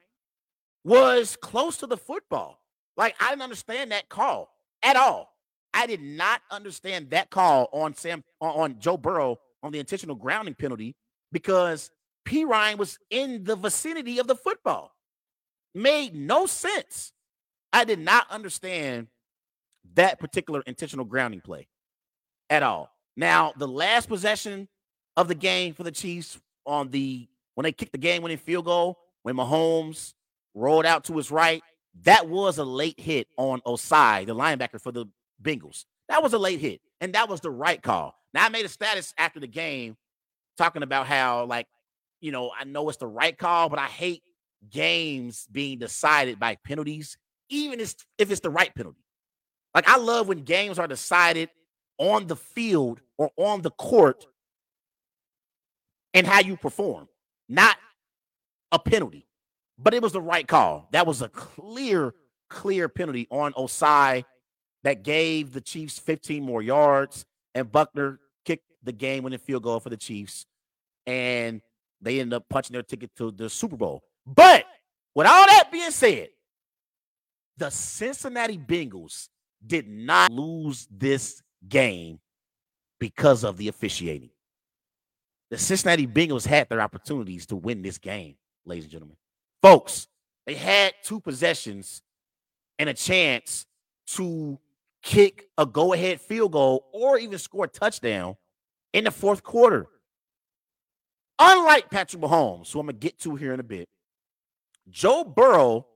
was close to the football. Like I didn't understand that call at all. I did not understand that call on Sam on Joe Burrow on the intentional grounding penalty because Perine was in the vicinity of the football. Made no sense. I did not understand that particular intentional grounding play. at all. Now, the last possession of the game for the Chiefs on the when they kicked the game winning field goal, when Mahomes rolled out to his right, that was a late hit on Ossai, the linebacker for the Bengals. That was a late hit, and that was the right call. Now I made a status after the game talking about how, like, you know, I know it's the right call, but I hate games being decided by penalties, even if it's the right penalty. Like, I love when games are decided on the field or on the court and how you perform, not a penalty. But it was the right call. That was a clear, clear penalty on Ossai that gave the Chiefs 15 more yards, and Butker kicked the game winning field goal for the Chiefs, and they ended up punching their ticket to the Super Bowl. But with all that being said, the Cincinnati Bengals did not lose this game because of the officiating. The Cincinnati Bengals had their opportunities to win this game, ladies and gentlemen. Folks, they had two possessions and a chance to kick a go ahead field goal or even score a touchdown in the fourth quarter. Unlike Patrick Mahomes, who I'm going to get to here in a bit, Joe Burrow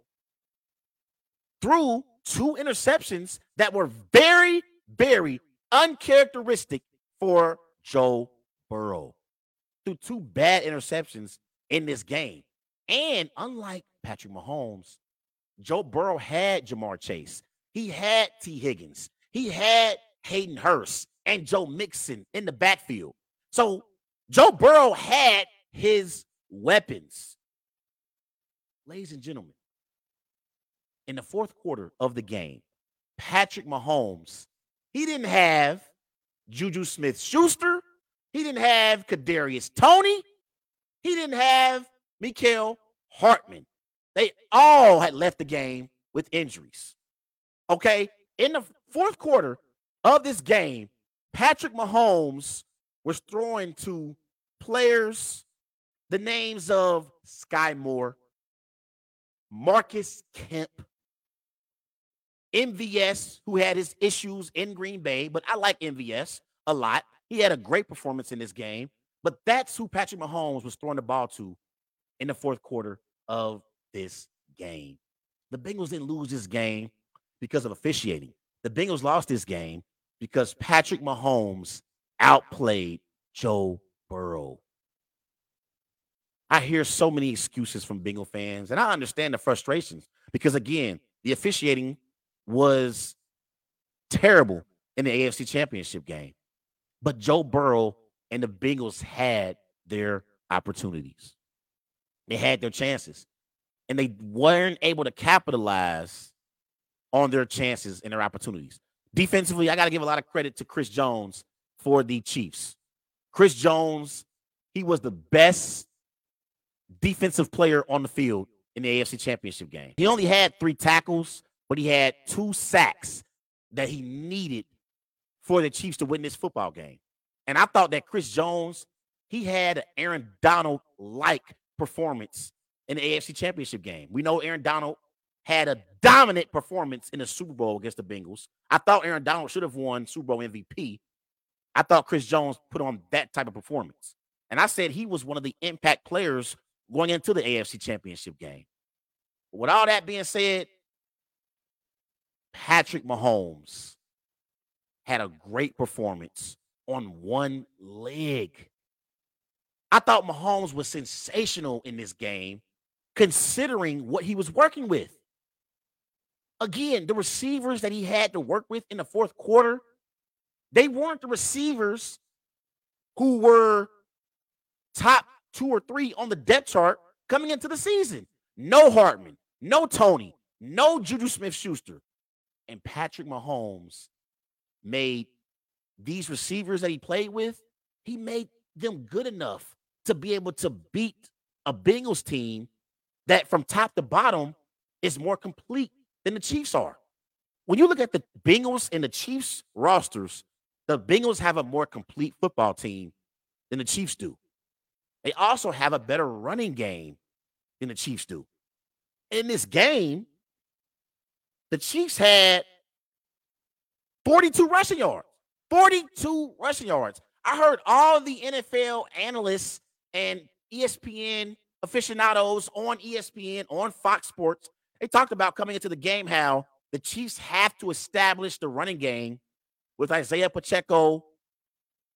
threw two interceptions that were very, very uncharacteristic for Joe Burrow. Threw two bad interceptions in this game. And unlike Patrick Mahomes, Joe Burrow had Ja'Marr Chase. He had Tee Higgins. He had Hayden Hurst and Joe Mixon in the backfield. So Joe Burrow had his weapons. Ladies and gentlemen, in the fourth quarter of the game, Patrick Mahomes, he didn't have Juju Smith Schuster. He didn't have Kadarius Toney. He didn't have Mecole Hardman. They all had left the game with injuries. Okay. In the fourth quarter of this game, Patrick Mahomes was throwing to players the names of Skyy Moore, Marcus Kemp, MVS, who had his issues in Green Bay, but I like MVS a lot. He had a great performance in this game, but that's who Patrick Mahomes was throwing the ball to in the fourth quarter of this game. The Bengals didn't lose this game because of officiating. The Bengals lost this game because Patrick Mahomes outplayed Joe Burrow. I hear so many excuses from Bengal fans, and I understand the frustrations because, again, the officiating was terrible in the AFC Championship game. But Joe Burrow and the Bengals had their opportunities. They had their chances, and they weren't able to capitalize on their chances and their opportunities. Defensively, I got to give a lot of credit to Chris Jones for the Chiefs. Chris Jones, he was the best defensive player on the field in the AFC Championship game. He only had three tackles, but he had two sacks that he needed for the Chiefs to win this football game. And I thought that Chris Jones, he had Aaron Donald like performance in the AFC Championship game. We know Aaron Donald had a dominant performance in the Super Bowl against the Bengals. I thought Aaron Donald should have won Super Bowl MVP. I thought Chris Jones put on that type of performance. And I said he was one of the impact players going into the AFC Championship game. But with all that being said, Patrick Mahomes had a great performance on one leg. I thought Mahomes was sensational in this game, considering what he was working with. Again, the receivers that he had to work with in the fourth quarter, they weren't the receivers who were top two or three on the depth chart coming into the season. No Hardman, no Toney, no Juju Smith Schuster. And Patrick Mahomes made these receivers that he played with, he made them good enough to be able to beat a Bengals team that from top to bottom is more complete than the Chiefs are. When you look at the Bengals and the Chiefs rosters, the Bengals have a more complete football team than the Chiefs do. They also have a better running game than the Chiefs do. In this game, the Chiefs had 42 rushing yards. 42 rushing yards. I heard all the NFL analysts and ESPN aficionados on ESPN, on Fox Sports, they talked about coming into the game how the Chiefs have to establish the running game with Isaiah Pacheco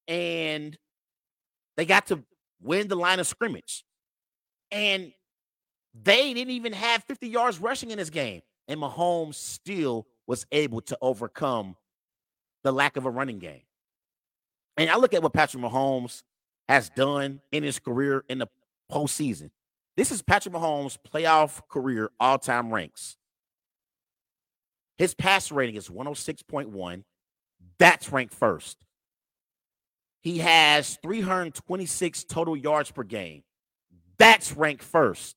and they got to win the line of scrimmage. And they didn't even have 50 yards rushing in this game. And Mahomes still was able to overcome the lack of a running game. And I look at what Patrick Mahomes has done in his career in the postseason. This is Patrick Mahomes' playoff career all time ranks. His pass rating is 106.1. That's ranked first. He has 326 total yards per game. That's ranked first.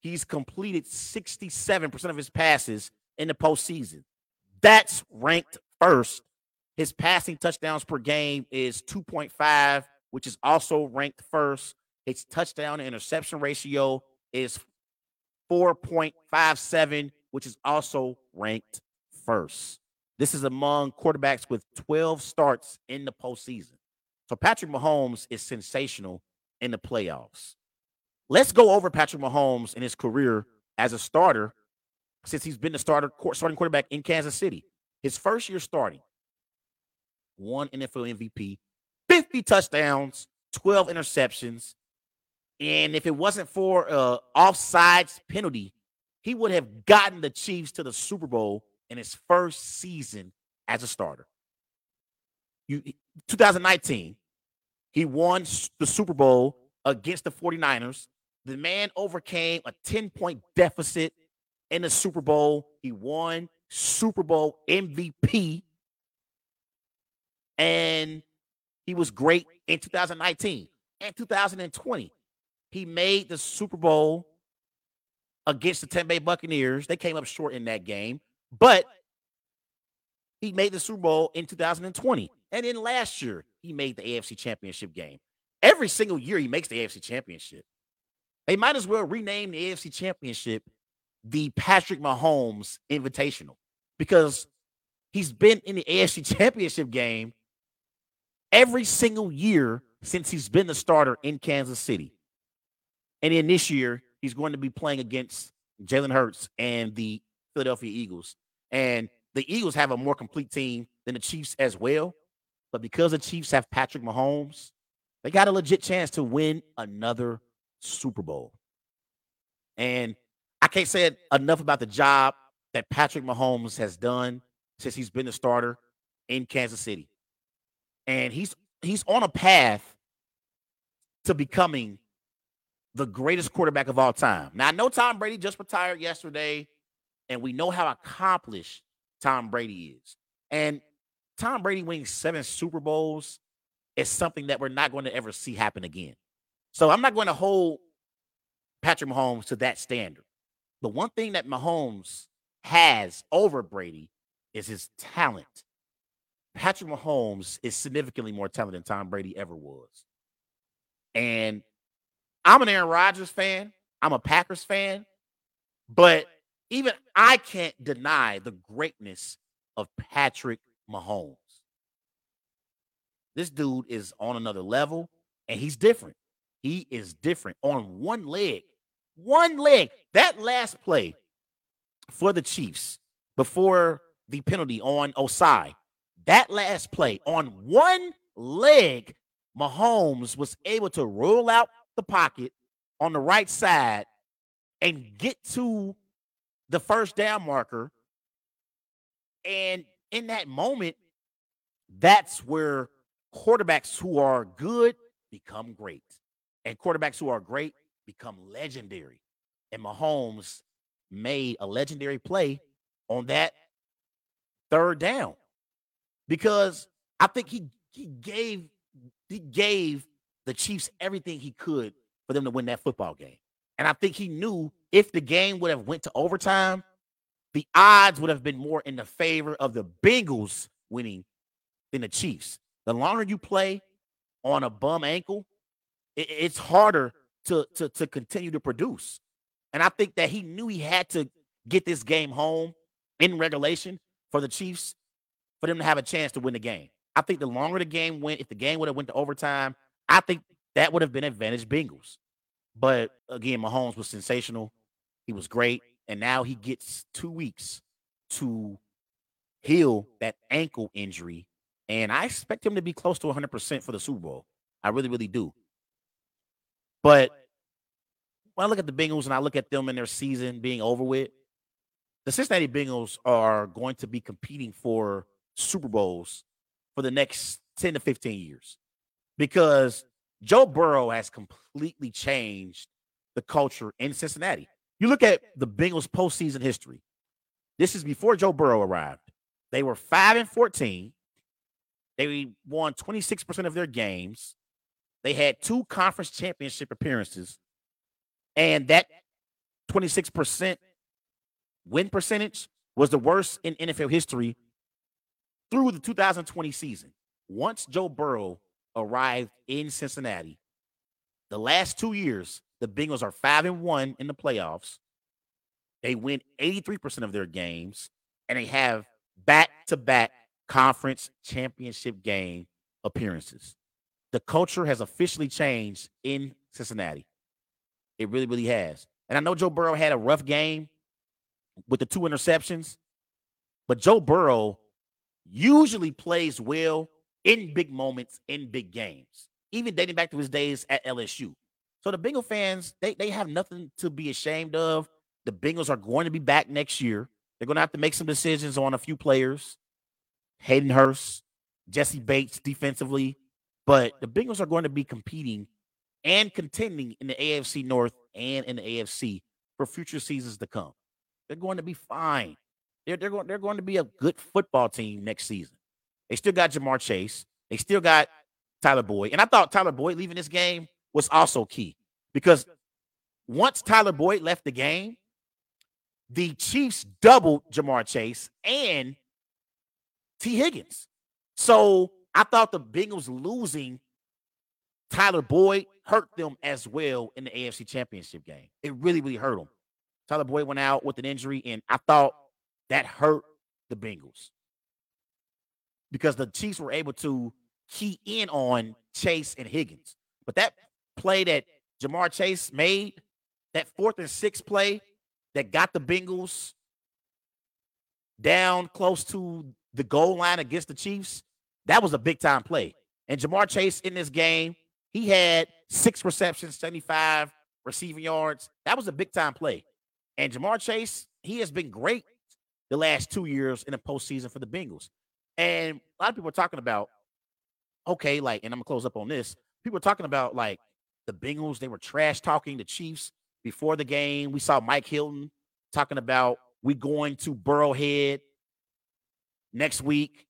He's completed 67% of his passes in the postseason. That's ranked first. His passing touchdowns per game is 2.5, which is also ranked first. His touchdown to interception ratio is 4.57, which is also ranked first. This is among quarterbacks with 12 starts in the postseason. So Patrick Mahomes is sensational in the playoffs. Let's go over Patrick Mahomes in his career as a starter since he's been the starter starting quarterback in Kansas City. His first year starting, one NFL MVP, 50 touchdowns, 12 interceptions. And if it wasn't for uh offsides penalty, he would have gotten the Chiefs to the Super Bowl in his first season as a starter. You 2019, he won the Super Bowl against the 49ers. The man overcame a 10 point deficit in the Super Bowl. He won Super Bowl MVP. And he was great in 2019 and 2020. He made the Super Bowl against the Tampa Bay Buccaneers. They came up short in that game, but he made the Super Bowl in 2020. And then last year, he made the AFC Championship game. Every single year, he makes the AFC Championship. They might as well rename the AFC Championship the Patrick Mahomes Invitational because he's been in the AFC Championship game every single year since he's been the starter in Kansas City. And then this year, he's going to be playing against Jalen Hurts and the Philadelphia Eagles. And the Eagles have a more complete team than the Chiefs as well. But because the Chiefs have Patrick Mahomes, they got a legit chance to win another Super Bowl. And I can't say enough about the job that Patrick Mahomes has done since he's been the starter in Kansas City. And he's he's on a path to becoming the greatest quarterback of all time. Now, I know Tom Brady just retired yesterday, and we know how accomplished Tom Brady is. And Tom Brady winning seven Super Bowls is something that we're not going to ever see happen again. So I'm not going to hold Patrick Mahomes to that standard. The one thing that Mahomes has over Brady is his talent. Patrick Mahomes is significantly more talented than Tom Brady ever was. And I'm an Aaron Rodgers fan. I'm a Packers fan. But even I can't deny the greatness of Patrick Mahomes. This dude is on another level and he's different. He is different on one leg. One leg. That last play for the Chiefs before the penalty on Ossai, that last play on one leg, Mahomes was able to roll out the pocket on the right side and get to the first down marker. And in that moment, that's where quarterbacks who are good become great. And quarterbacks who are great become legendary. And Mahomes made a legendary play on that third down because I think he he gave he gave the Chiefs everything he could for them to win that football game. And I think he knew if the game would have went to overtime, the odds would have been more in the favor of the Bengals winning than the Chiefs. The longer you play on a bum ankle, it, it's harder to, to, to continue to produce. And I think that he knew he had to get this game home in regulation for the Chiefs for them to have a chance to win the game. I think the longer the game went, if the game would have went to overtime, I think that would have been advantage Bengals. But again, Mahomes was sensational. He was great. And now he gets two weeks to heal that ankle injury. And I expect him to be close to 100% for the Super Bowl. I really, really do. But when I look at the Bengals and I look at them in their season being over with, the Cincinnati Bengals are going to be competing for Super Bowls for the next 10 to 15 years because Joe Burrow has completely changed the culture in Cincinnati. You look at the Bengals postseason history. This is before Joe Burrow arrived. They were 5 and 14. They won 26% of their games. They had two conference championship appearances. And that 26% win percentage was the worst in NFL history through the 2020 season. Once Joe Burrow arrived in Cincinnati, the last two years, the Bengals are five and one in the playoffs. They win 83% of their games, and they have back to back conference championship game appearances. The culture has officially changed in Cincinnati. It really, really has. And I know Joe Burrow had a rough game with the two interceptions, but Joe Burrow usually plays well in big moments in big games, even dating back to his days at LSU. So the Bengal fans, they, they have nothing to be ashamed of. The Bengals are going to be back next year. They're going to have to make some decisions on a few players. Hayden Hurst, Jessie Bates defensively. But the Bengals are going to be competing and contending in the AFC North and in the AFC for future seasons to come. They're going to be fine. They're, they're, going, they're going to be a good football team next season. They still got Ja'Marr Chase. They still got Tyler Boyd. And I thought Tyler Boyd leaving this game was also key because once Tyler Boyd left the game, the Chiefs doubled Ja'Marr Chase and Tee Higgins. So I thought the Bengals losing Tyler Boyd hurt them as well in the AFC Championship game. It really, really hurt them. Tyler Boyd went out with an injury, and I thought that hurt the Bengals because the Chiefs were able to key in on Chase and Higgins. But that play that Ja'Marr Chase made, that fourth and sixth play that got the Bengals down close to the goal line against the Chiefs, that was a big time play. And Ja'Marr Chase in this game, he had six receptions, 75 receiving yards. That was a big time play. And Ja'Marr Chase, he has been great the last two years in the postseason for the Bengals. And a lot of people are talking about, okay, like, and I'm gonna close up on this. People are talking about like the Bengals, they were trash talking the Chiefs before the game. We saw Mike Hilton talking about we going to Burrowhead next week.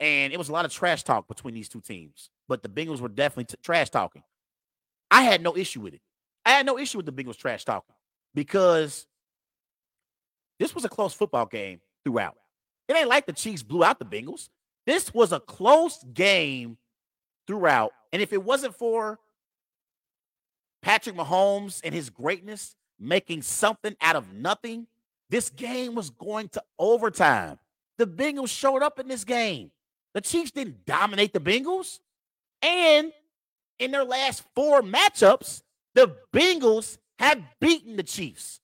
And it was a lot of trash talk between these two teams. But the Bengals were definitely t- trash talking. I had no issue with it. I had no issue with the Bengals trash talking because this was a close football game throughout. It ain't like the Chiefs blew out the Bengals. This was a close game throughout. And if it wasn't for Patrick Mahomes and his greatness making something out of nothing, this game was going to overtime. The Bengals showed up in this game. The Chiefs didn't dominate the Bengals. And in their last four matchups, the Bengals have beaten the Chiefs.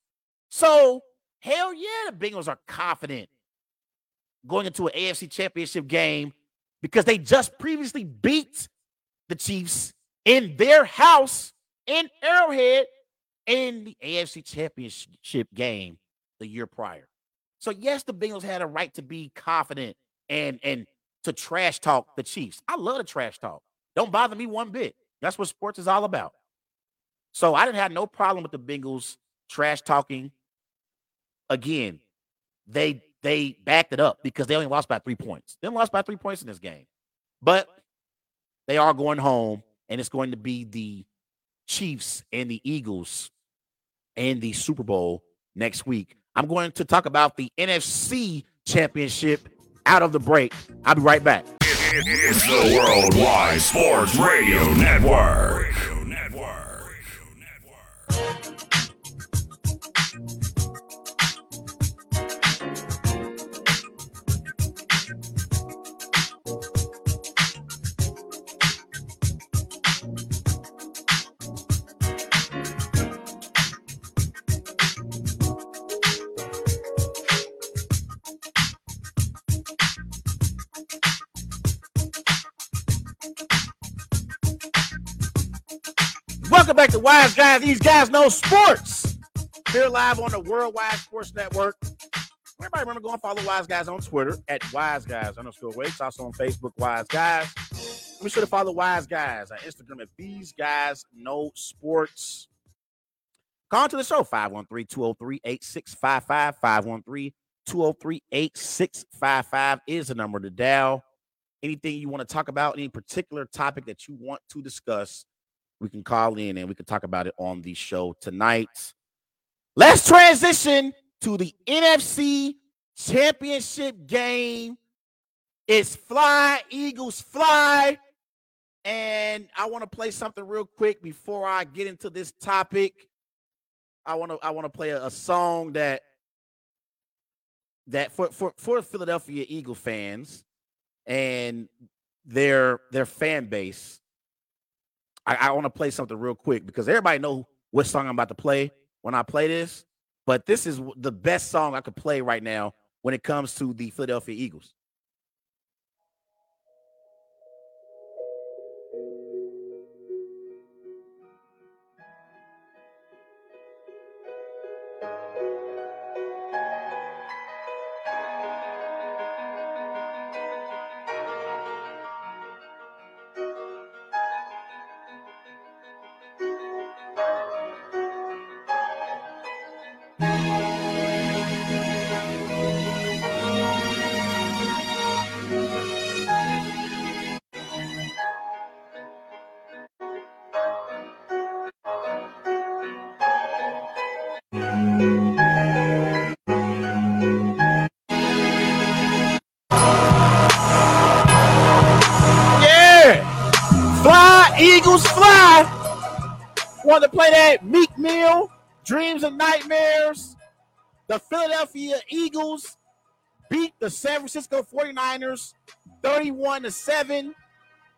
So Hell yeah, the Bengals are confident going into an AFC championship game because they just previously beat the Chiefs in their house in Arrowhead in the AFC championship game the year prior. So yes, the Bengals had a right to be confident and and to trash talk the Chiefs. I love the trash talk. Don't bother me one bit. That's what sports is all about. So I didn't have no problem with the Bengals trash talking again, they they backed it up because they only lost by three points. They lost by three points in this game, but they are going home, and it's going to be the Chiefs and the Eagles in the Super Bowl next week. I'm going to talk about the NFC Championship out of the break. I'll be right back. It's the Worldwide Sports Radio Network. Back to Wise Guys. These guys know sports. Here live on the Worldwide Sports Network. Everybody remember going follow Wise Guys on Twitter at Wise Guys underscore Wakes. Also on Facebook, Wise Guys. Be sure to follow Wise Guys on Instagram at These Guys Know Sports. Call into the show 513 203 8655. 513 203 8655 is the number to dial. Anything you want to talk about, any particular topic that you want to discuss, we can call in and we can talk about it on the show tonight. Let's transition to the NFC Championship game. It's Fly, Eagles Fly. And I want to play something real quick before I get into this topic. I want to I want to play a, a song that that for for for Philadelphia Eagle fans and their their fan base. I, I want to play something real quick because everybody know what song I'm about to play when I play this. But this is the best song I could play right now when it comes to the Philadelphia Eagles. Eagles Nightmares. The Philadelphia Eagles beat the San Francisco 49ers 31 to 7.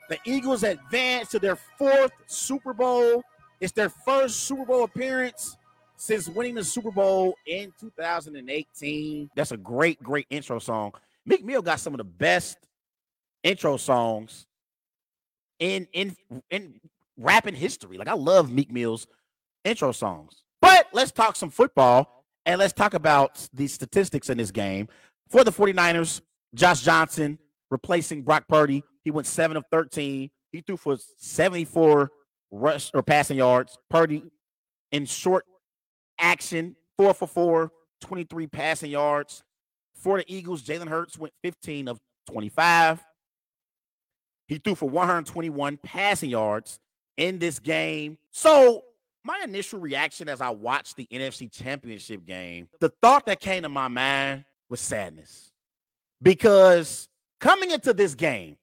The Eagles advance to their fourth Super Bowl. It's their first Super Bowl appearance since winning the Super Bowl in 2018. That's a great, great intro song. Meek Mill got some of the best intro songs in in in rapping history. Like I love Meek Mill's intro songs. But let's talk some football and let's talk about the statistics in this game. For the 49ers, Josh Johnson replacing Brock Purdy. He went 7 of 13. He threw for 74 rush or passing yards. Purdy in short action, 4 for 4, 23 passing yards. For the Eagles, Jalen Hurts went 15 of 25. He threw for 121 passing yards in this game. So, my initial reaction as I watched the NFC Championship game, the thought that came to my mind was sadness. Because coming into this game,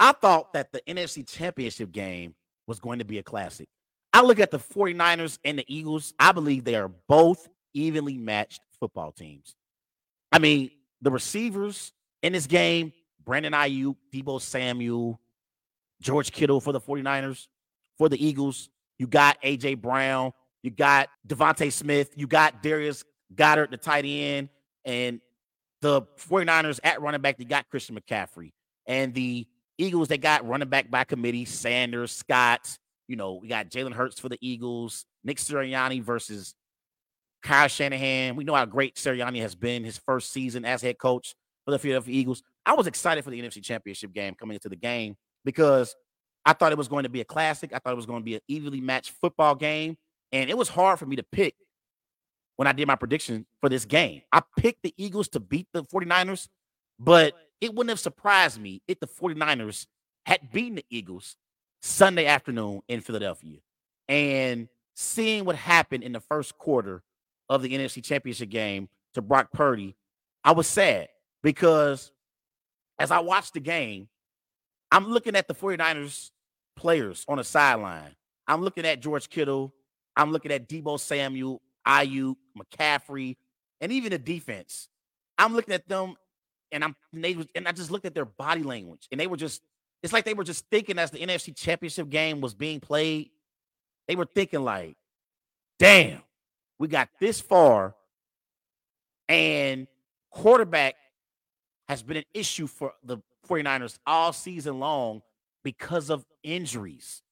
I thought that the NFC Championship game was going to be a classic. I look at the 49ers and the Eagles, I believe they are both evenly matched football teams. I mean, the receivers in this game Brandon Aiyuk, Deebo Samuel, George Kittle for the 49ers. For the Eagles, you got AJ Brown, you got DeVonta Smith, you got Darius Goedert, the tight end, and the 49ers at running back, they got Christian McCaffrey. And the Eagles, they got running back by committee, Sanders, Scott. You know, we got Jalen Hurts for the Eagles, Nick Sirianni versus Kyle Shanahan. We know how great Sirianni has been his first season as head coach for the Philadelphia Eagles. I was excited for the NFC Championship game coming into the game because I thought it was going to be a classic. I thought it was going to be an evenly matched football game. And it was hard for me to pick when I did my prediction for this game. I picked the Eagles to beat the 49ers, but it wouldn't have surprised me if the 49ers had beaten the Eagles Sunday afternoon in Philadelphia. And seeing what happened in the first quarter of the NFC Championship game to Brock Purdy, I was sad because as I watched the game, I'm looking at the 49ers players on the sideline. I'm looking at George Kittle. I'm looking at Deebo Samuel, Aiyuk, McCaffrey, and even the defense. I'm looking at them and I'm and they and I just looked at their body language and they were just it's like they were just thinking as the NFC championship game was being played, they were thinking like, damn, we got this far and quarterback has been an issue for the 49ers all season long because of injuries.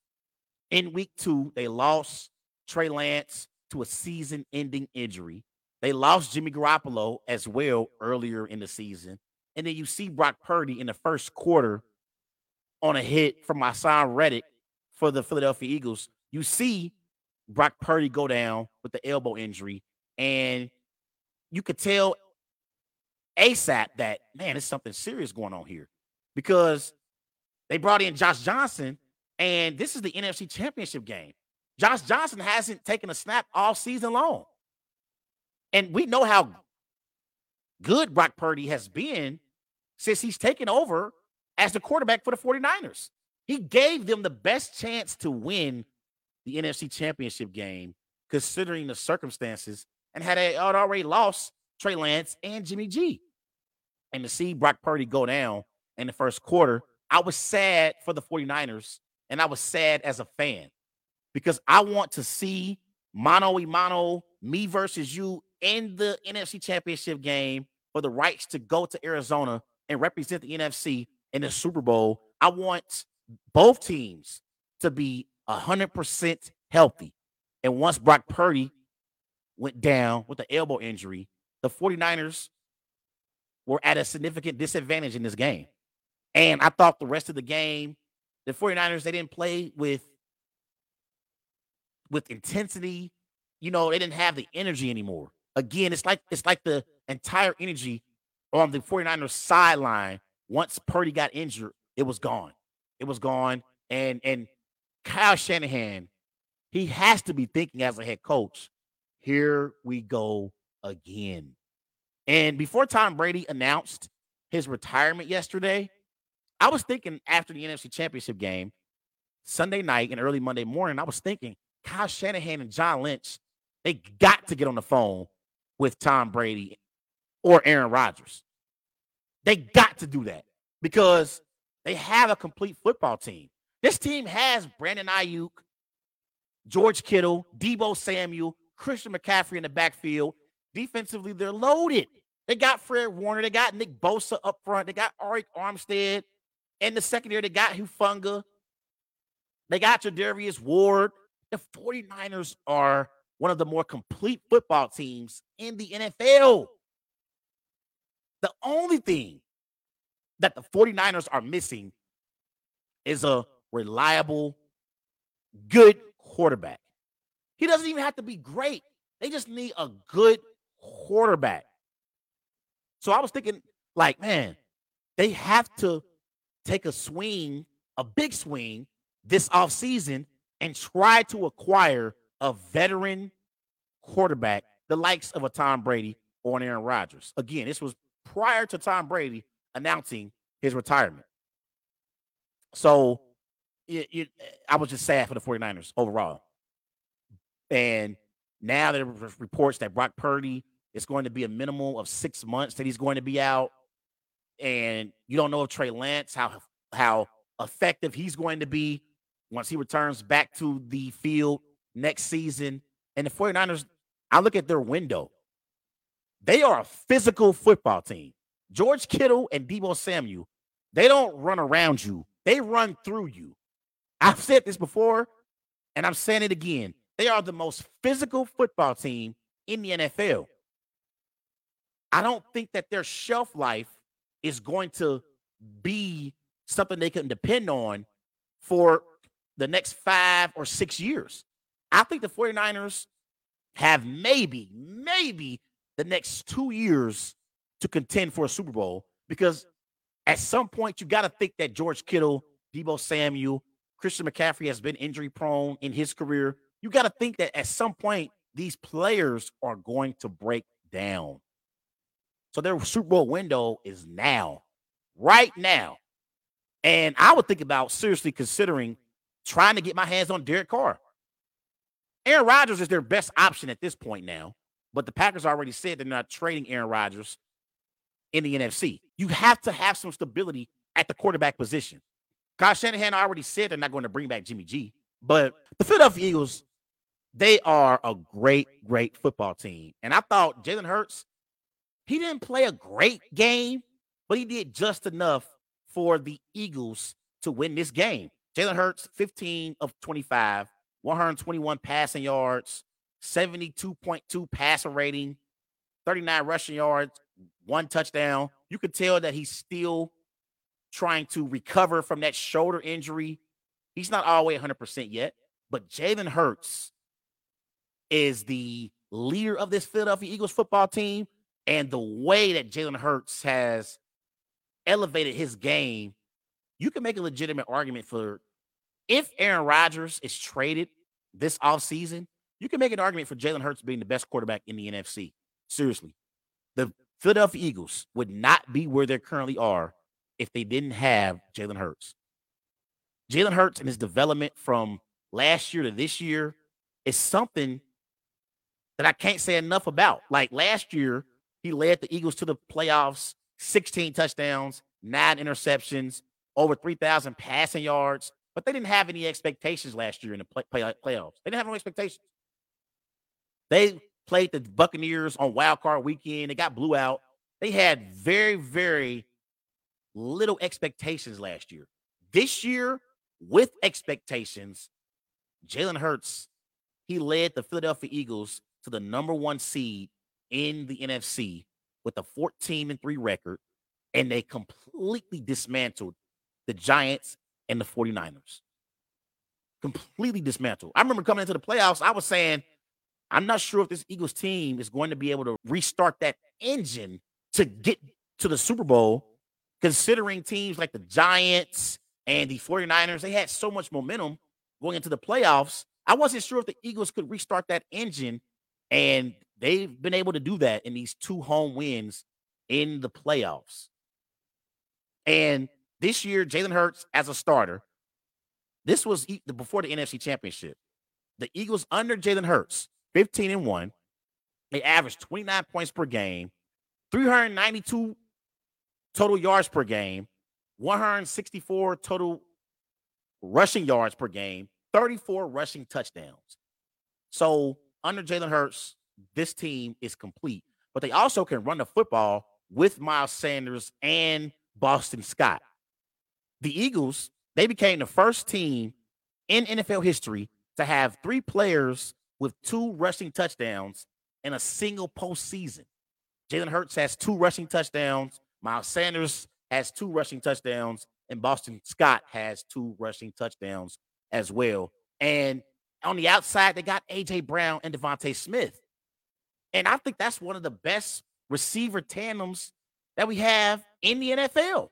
In week two, they lost Trey Lance to a season ending injury. They lost Jimmy Garoppolo as well earlier in the season. And then you see Brock Purdy in the first quarter on a hit from Haason Reddick for the Philadelphia Eagles. You see Brock Purdy go down with the elbow injury, and you could tell ASAP that, man, there's something serious going on here because they brought in Josh Johnson, and this is the NFC Championship game. Josh Johnson hasn't taken a snap all season long. And we know how good Brock Purdy has been since he's taken over as the quarterback for the 49ers. He gave them the best chance to win the NFC Championship game, considering the circumstances, and had, a, had already lost Trey Lance and Jimmy G. And to see Brock Purdy go down in the first quarter, I was sad for the 49ers, and I was sad as a fan because I want to see mano a mano, me versus you in the NFC Championship game for the rights to go to Arizona and represent the NFC in the Super Bowl. I want both teams to be 100% healthy. And once Brock Purdy went down with the elbow injury, the 49ers were at a significant disadvantage in this game. And I thought the rest of the game, the 49ers, they didn't play with with intensity. You know, they didn't have the energy anymore. Again, it's like it's like the entire energy on the 49ers sideline once Purdy got injured, it was gone. It was gone. And and Kyle Shanahan, he has to be thinking as a head coach, here we go again. And before Tom Brady announced his retirement yesterday, I was thinking after the NFC Championship game, Sunday night and early Monday morning, I was thinking Kyle Shanahan and John Lynch, they got to get on the phone with Tom Brady or Aaron Rodgers. They got to do that because they have a complete football team. This team has Brandon Aiyuk, George Kittle, Deebo Samuel, Christian McCaffrey in the backfield. Defensively, they're loaded. They got Fred Warner. They got Nick Bosa up front. They got Arik Armstead. In the secondary, they got Hufanga. They got Charvarius Ward. The 49ers are one of the more complete football teams in the NFL. The only thing that the 49ers are missing is a reliable, good quarterback. He doesn't even have to be great. They just need a good quarterback. So I was thinking, like, man, they have to take a swing, a big swing this offseason and try to acquire a veteran quarterback, the likes of a Tom Brady or an Aaron Rodgers. Again, this was prior to Tom Brady announcing his retirement. So it, it, I was just sad for the 49ers overall. And now there reports that Brock Purdy is going to be a minimal of six months that he's going to be out. And you don't know if Trey Lance, how how effective he's going to be once he returns back to the field next season. And the 49ers, I look at their window. They are a physical football team. George Kittle and Deebo Samuel, they don't run around you, they run through you. I've said this before, and I'm saying it again. They are the most physical football team in the NFL. I don't think that their shelf life is going to be something they can depend on for the next five or six years. I think the 49ers have maybe, maybe the next two years to contend for a Super Bowl because at some point you got to think that George Kittle, Deebo Samuel, Christian McCaffrey has been injury prone in his career. You got to think that at some point these players are going to break down. So their Super Bowl window is now, right now. And I would think about seriously considering trying to get my hands on Derek Carr. Aaron Rodgers is their best option at this point now, but the Packers already said they're not trading Aaron Rodgers in the NFC. You have to have some stability at the quarterback position. Kyle Shanahan already said they're not going to bring back Jimmy G, but the Philadelphia Eagles, they are a great, great football team. And I thought Jalen Hurts, he didn't play a great game, but he did just enough for the Eagles to win this game. Jalen Hurts, 15 of 25, 121 passing yards, 72.2 passer rating, 39 rushing yards, one touchdown. You could tell that he's still trying to recover from that shoulder injury. He's not all the way 100% yet, but Jalen Hurts is the leader of this Philadelphia Eagles football team. And the way that Jalen Hurts has elevated his game, you can make a legitimate argument for if Aaron Rodgers is traded this offseason, you can make an argument for Jalen Hurts being the best quarterback in the NFC. Seriously. The Philadelphia Eagles would not be where they currently are if they didn't have Jalen Hurts. Jalen Hurts and his development from last year to this year is something that I can't say enough about. Like last year, he led the Eagles to the playoffs, 16 touchdowns, nine interceptions, over 3,000 passing yards, but they didn't have any expectations last year in the play, play, playoffs. They didn't have no expectations. They played the Buccaneers on wild card weekend. They got blew out. They had very, very little expectations last year. This year, with expectations, Jalen Hurts, he led the Philadelphia Eagles to the number one seed in the NFC with a 14 and 3 record, and they completely dismantled the Giants and the 49ers. Completely dismantled. I remember coming into the playoffs, I was saying, I'm not sure if this Eagles team is going to be able to restart that engine to get to the Super Bowl, considering teams like the Giants and the 49ers, they had so much momentum going into the playoffs. I wasn't sure if the Eagles could restart that engine, and they've been able to do that in these two home wins in the playoffs. And this year, Jalen Hurts as a starter, this was before the NFC Championship. The Eagles under Jalen Hurts, 15 and 1. They averaged 29 points per game, 392 total yards per game, 164 total rushing yards per game, 34 rushing touchdowns. So under Jalen Hurts, this team is complete. But they also can run the football with Miles Sanders and Boston Scott. The Eagles, they became the first team in NFL history to have three players with two rushing touchdowns in a single postseason. Jalen Hurts has two rushing touchdowns. Miles Sanders has two rushing touchdowns, and Boston Scott has two rushing touchdowns as well. And on the outside, they got AJ Brown and DeVonta Smith. And I think that's one of the best receiver tandems that we have in the NFL.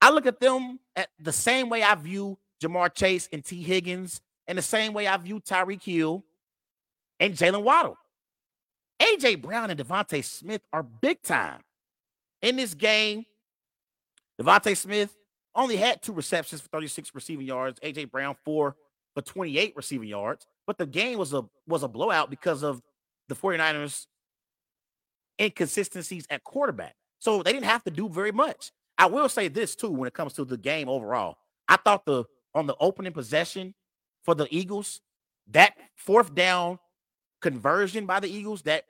I look at them at the same way I view Ja'Marr Chase and Tee Higgins, and the same way I view Tyreek Hill and Jalen Waddle. AJ Brown and DeVonta Smith are big time in this game. DeVonta Smith only had two receptions for 36 receiving yards. AJ Brown four for 28 receiving yards. But the game was a was a blowout because of the 49ers inconsistencies at quarterback. So they didn't have to do very much. I will say this too when it comes to the game overall. I thought the on the opening possession for the Eagles, that fourth down conversion by the Eagles, that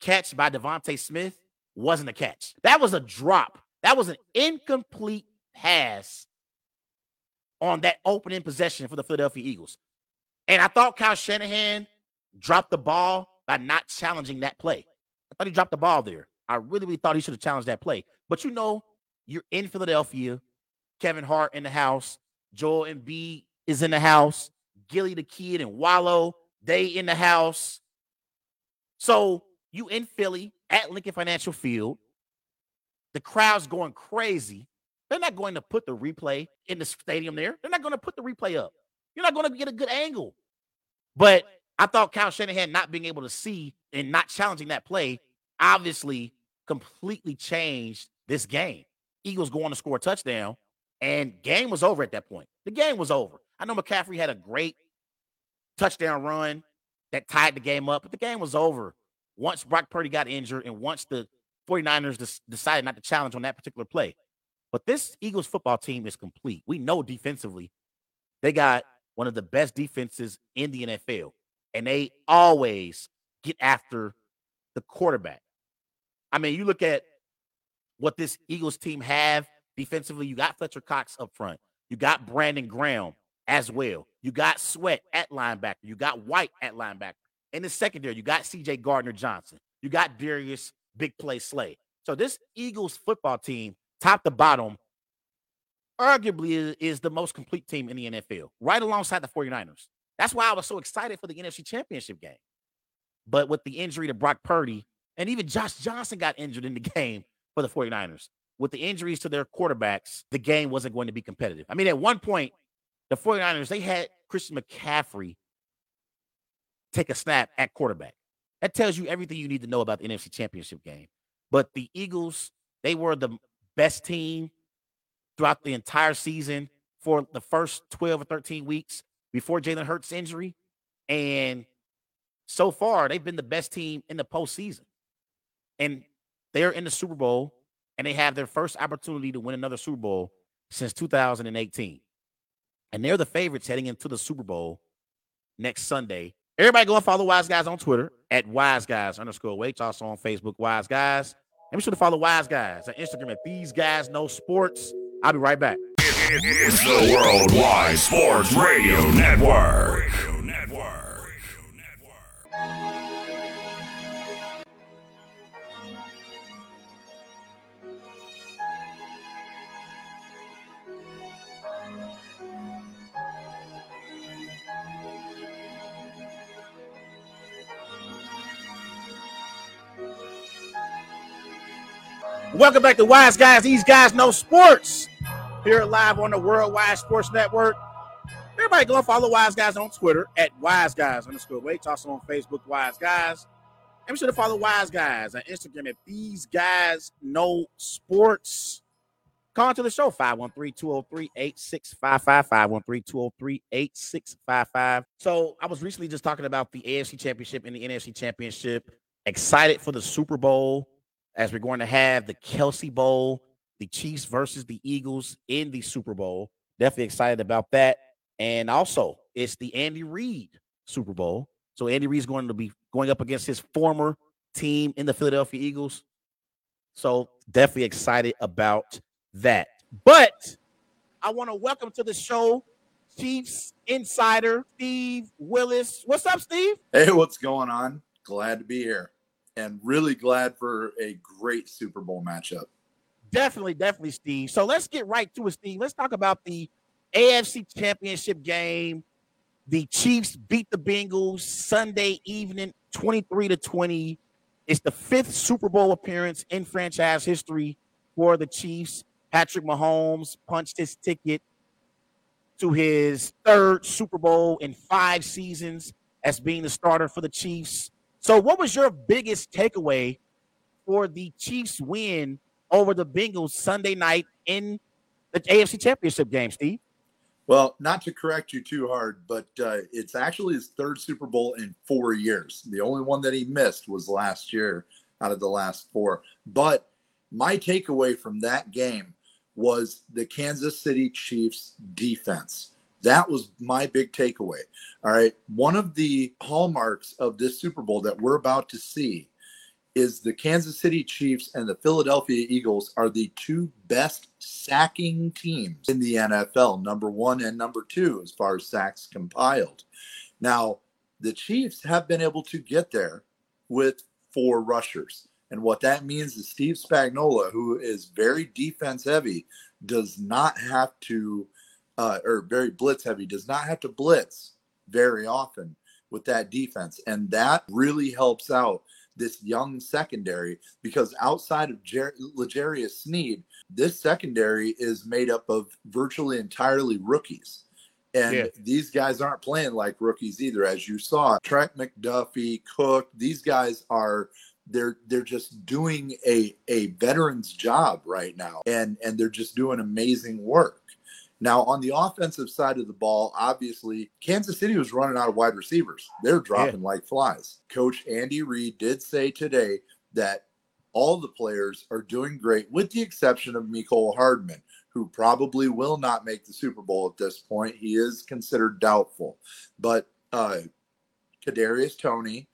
catch by DeVonta Smith wasn't a catch. That was a drop. That was an incomplete pass on that opening possession for the Philadelphia Eagles. And I thought Kyle Shanahan dropped the ball by not challenging that play. I thought he dropped the ball there. I really, really thought he should have challenged that play. But you know, you're in Philadelphia. Kevin Hart in the house. Joel Embiid is in the house. Gillie the Kid and Wallo, they in the house. So you in Philly at Lincoln Financial Field. The crowd's going crazy. They're not going to put the replay in the stadium there. They're not going to put the replay up. You're not going to get a good angle. But I thought Kyle Shanahan not being able to see and not challenging that play obviously completely changed this game. Eagles going to score a touchdown, and game was over at that point. The game was over. I know McCaffrey had a great touchdown run that tied the game up, but the game was over once Brock Purdy got injured and once the 49ers decided not to challenge on that particular play. But this Eagles football team is complete. We know defensively, they got one of the best defenses in the NFL, and they always get after the quarterback. I mean, you look at what this Eagles team have defensively. You got Fletcher Cox up front. You got Brandon Graham as well. You got Sweat at linebacker. You got White at linebacker. In the secondary, you got CJ Gardner Johnson. You got Darius Big Play Slay. So this Eagles football team, top to bottom, arguably is, is the most complete team in the NFL, right alongside the 49ers. That's why I was so excited for the NFC Championship game. But with the injury to Brock Purdy, and even Josh Johnson got injured in the game for the 49ers. With the injuries to their quarterbacks, the game wasn't going to be competitive. I mean, at one point, the 49ers, they had Christian McCaffrey take a snap at quarterback. That tells you everything you need to know about the NFC Championship game. But the Eagles, they were the best team throughout the entire season for the first 12 or 13 weeks before Jalen Hurts' injury. And so far, they've been the best team in the postseason. And they're in the Super Bowl and they have their first opportunity to win another Super Bowl since 2018. And they're the favorites heading into the Super Bowl next Sunday. Everybody go and follow Wise Guys on Twitter at Wise Guys underscore Wait. Also on Facebook, Wise Guys. Be sure to follow Wise Guys on Instagram at These Guys Know Sports. I'll be right back. It's the Worldwide Sports Radio Network. Welcome back to Wise Guys. These guys know sports. Here live on the Worldwide Sports Network. Everybody go follow Wise Guys on Twitter at Wise Guys underscore wait. Also on Facebook, Wise Guys. And be sure to follow Wise Guys on Instagram at These Guys Know Sports. Call into the show 513-203-8655. 513-203-8655. So I was recently just talking about the AFC Championship and the NFC Championship. Excited for the Super Bowl as we're going to have the Kelce Bowl, the Chiefs versus the Eagles in the Super Bowl. Definitely excited about that. And also, it's the Andy Reid Super Bowl. So Andy Reid's going to be going up against his former team in the Philadelphia Eagles. So definitely excited about that. But I want to welcome to the show Chiefs insider Steve Willis. What's up, Steve? Hey, what's going on? Glad to be here and really glad for a great Super Bowl matchup. Definitely, definitely, Steve. So let's get right to it, Steve. Let's talk about the AFC Championship game. The Chiefs beat the Bengals Sunday evening, 23 to 20. It's the fifth Super Bowl appearance in franchise history for the Chiefs. Patrick Mahomes punched his ticket to his third Super Bowl in five seasons as being the starter for the Chiefs. So, what was your biggest takeaway for the Chiefs win over the Bengals Sunday night in the AFC Championship game, Steve? Well, not to correct you too hard, but uh, it's actually his third Super Bowl in four years. The only one that he missed was last year out of the last four. But my takeaway from that game was the Kansas City Chiefs defense. That was my big takeaway. All right. One of the hallmarks of this Super Bowl that we're about to see is the Kansas City Chiefs and the Philadelphia Eagles are the two best sacking teams in the NFL, number one and number two, as far as sacks compiled. Now, the Chiefs have been able to get there with four rushers. And what that means is Steve Spagnuolo, who is very defense heavy, does not have to uh, or very blitz heavy, does not have to blitz very often with that defense. And that really helps out this young secondary because outside of Jer- L'Jarius Sneed, this secondary is made up of virtually entirely rookies. And yeah. these guys aren't playing like rookies either, as you saw. Trent McDuffie, Cook, these guys are they're they're just doing a a veteran's job right now and and they're just doing amazing work now, on the offensive side of the ball, obviously, Kansas City was running out of wide receivers. They're dropping yeah. like flies. Coach Andy Reid did say today that all the players are doing great, with the exception of Mecole Hardman, who probably will not make the Super Bowl at this point. He is considered doubtful. But uh, Kadarius Toney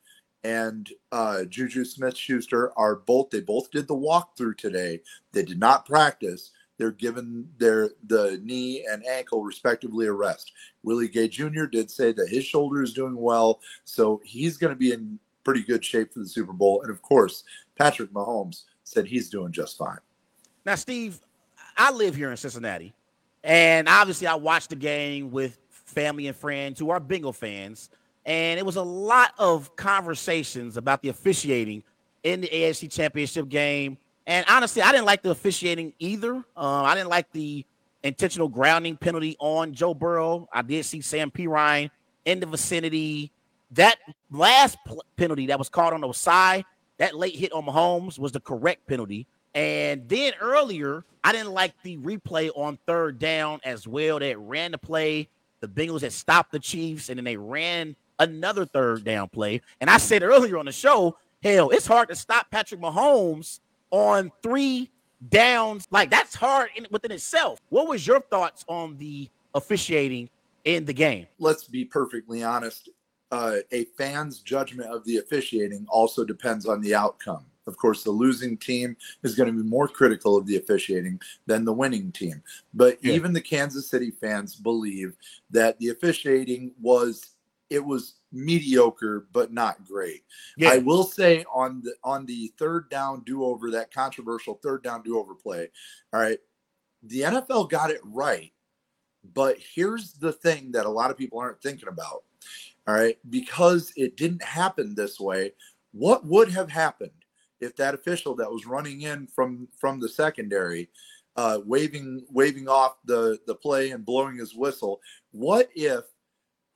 and uh, Juju Smith Schuster are both, they both did the walkthrough today. They did not practice they're given their the knee and ankle respectively a rest. Willie Gay Jr. did say that his shoulder is doing well, so he's going to be in pretty good shape for the Super Bowl. And of course, Patrick Mahomes said he's doing just fine. Now, Steve, I live here in Cincinnati, and obviously I watched the game with family and friends who are Bengal fans, and it was a lot of conversations about the officiating in the AFC Championship game. And honestly, I didn't like the officiating either. Uh, I didn't like the intentional grounding penalty on Joe Burrow. I did see Sam Perine in the vicinity. That last pl- penalty that was called on side, that late hit on Mahomes was the correct penalty. And then earlier, I didn't like the replay on third down as well. That ran the play. The Bengals had stopped the Chiefs, and then they ran another third down play. And I said earlier on the show, hell, it's hard to stop Patrick Mahomes on three downs. Like that's hard in, within itself. What was your thoughts on the officiating in the game? Let's be perfectly honest. Uh, a fan's judgment of the officiating also depends on the outcome. Of course, the losing team is going to be more critical of the officiating than the winning team. But yeah. even the Kansas City fans believe that the officiating was it was mediocre but not great. Yeah. I will say on the on the third down do over that controversial third down do over play. All right, the NFL got it right, but here's the thing that a lot of people aren't thinking about. All right, because it didn't happen this way. What would have happened if that official that was running in from from the secondary, uh, waving waving off the the play and blowing his whistle? What if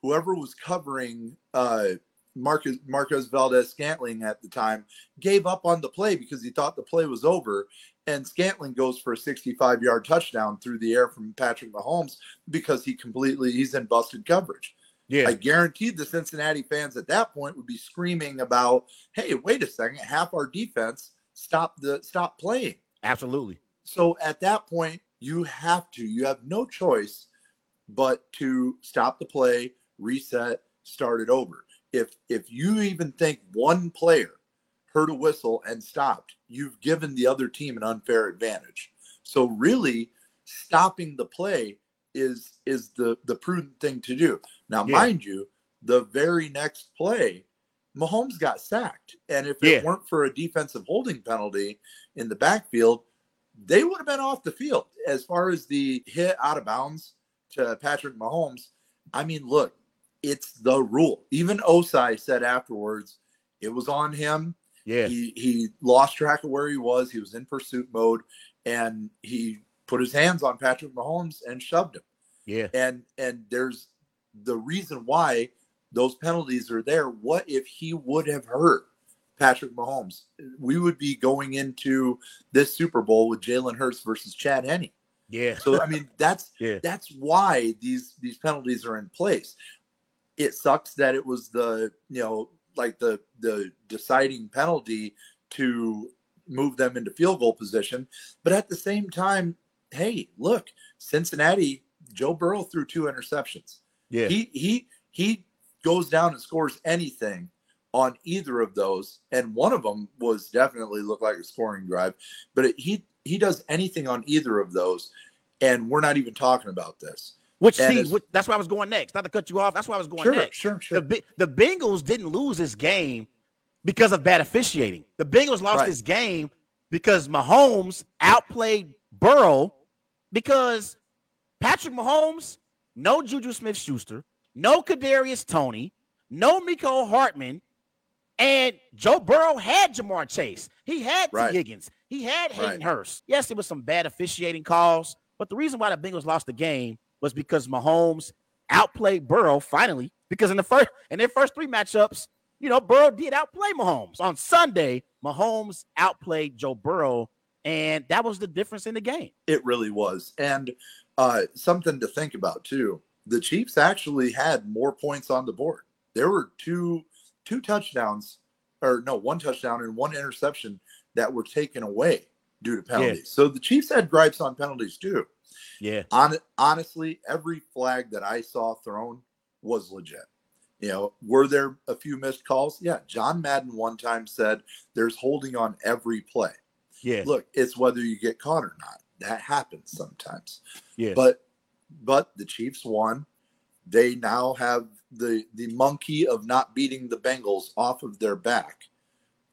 whoever was covering uh, Marcus Marquez Valdes Scantling at the time gave up on the play because he thought the play was over. And Scantling goes for a 65 yard touchdown through the air from Patrick Mahomes because he completely he's in busted coverage. Yeah. I guaranteed the Cincinnati fans at that point would be screaming about, hey, wait a second, half our defense stop the stop playing. Absolutely. So at that point, you have to, you have no choice but to stop the play, reset, start it over. If if you even think one player heard a whistle and stopped, you've given the other team an unfair advantage. So really stopping the play is is the the prudent thing to do. Now, yeah. mind you, the very next play, Mahomes got sacked. And if yeah. it weren't for a defensive holding penalty in the backfield, they would have been off the field. As far as the hit out of bounds to Patrick Mahomes, I mean, look, it's the rule. Even Ossai said afterwards, it was on him. Yeah. He he lost track of where he was. He was in pursuit mode and he put his hands on Patrick Mahomes and shoved him. Yeah. And and there's the reason why those penalties are there. What if he would have hurt Patrick Mahomes? We would be going into this Super Bowl with Jalen Hurts versus Chad Henne. Yeah. So I mean that's yeah. that's why these these penalties are in place it sucks that it was the you know like the the deciding penalty to move them into field goal position. But at the same time hey look cincinnati joe burrow threw two interceptions. Yeah. He he he goes down and scores anything on either of those. And one of them was definitely looked like a scoring drive but it, he he does anything on either of those. And we're not even talking about this which see, which, that's where I was going next. Not to cut you off. That's where I was going sure, next. Sure, sure. The, the Bengals didn't lose this game because of bad officiating. The Bengals lost right. this game because Mahomes outplayed Burrow because Patrick Mahomes, no Juju Smith Schuster, no Kadarius Toney, no Mecole Hardman, and Joe Burrow had Ja'Marr Chase. He had Tee Right. Higgins. He had Hayden right. Hurst. Yes, it was some bad officiating calls, but the reason why the Bengals lost the game was because Mahomes outplayed Burrow finally. Because in the first in their first three matchups, you know, Burrow did outplay Mahomes. On Sunday, Mahomes outplayed Joe Burrow, and that was the difference in the game. It really was. And uh, something to think about too. The Chiefs actually had more points on the board. There were two two touchdowns, or no, one touchdown and one interception that were taken away due to penalties. Yeah. So the Chiefs had gripes on penalties too. Yeah. On, honestly, every flag that I saw thrown was legit. You know, were there a few missed calls? Yeah. John Madden one time said there's holding on every play. Yeah. Look, it's whether you get caught or not. That happens sometimes. Yeah. But but the Chiefs won. They now have the the monkey of not beating the Bengals off of their back.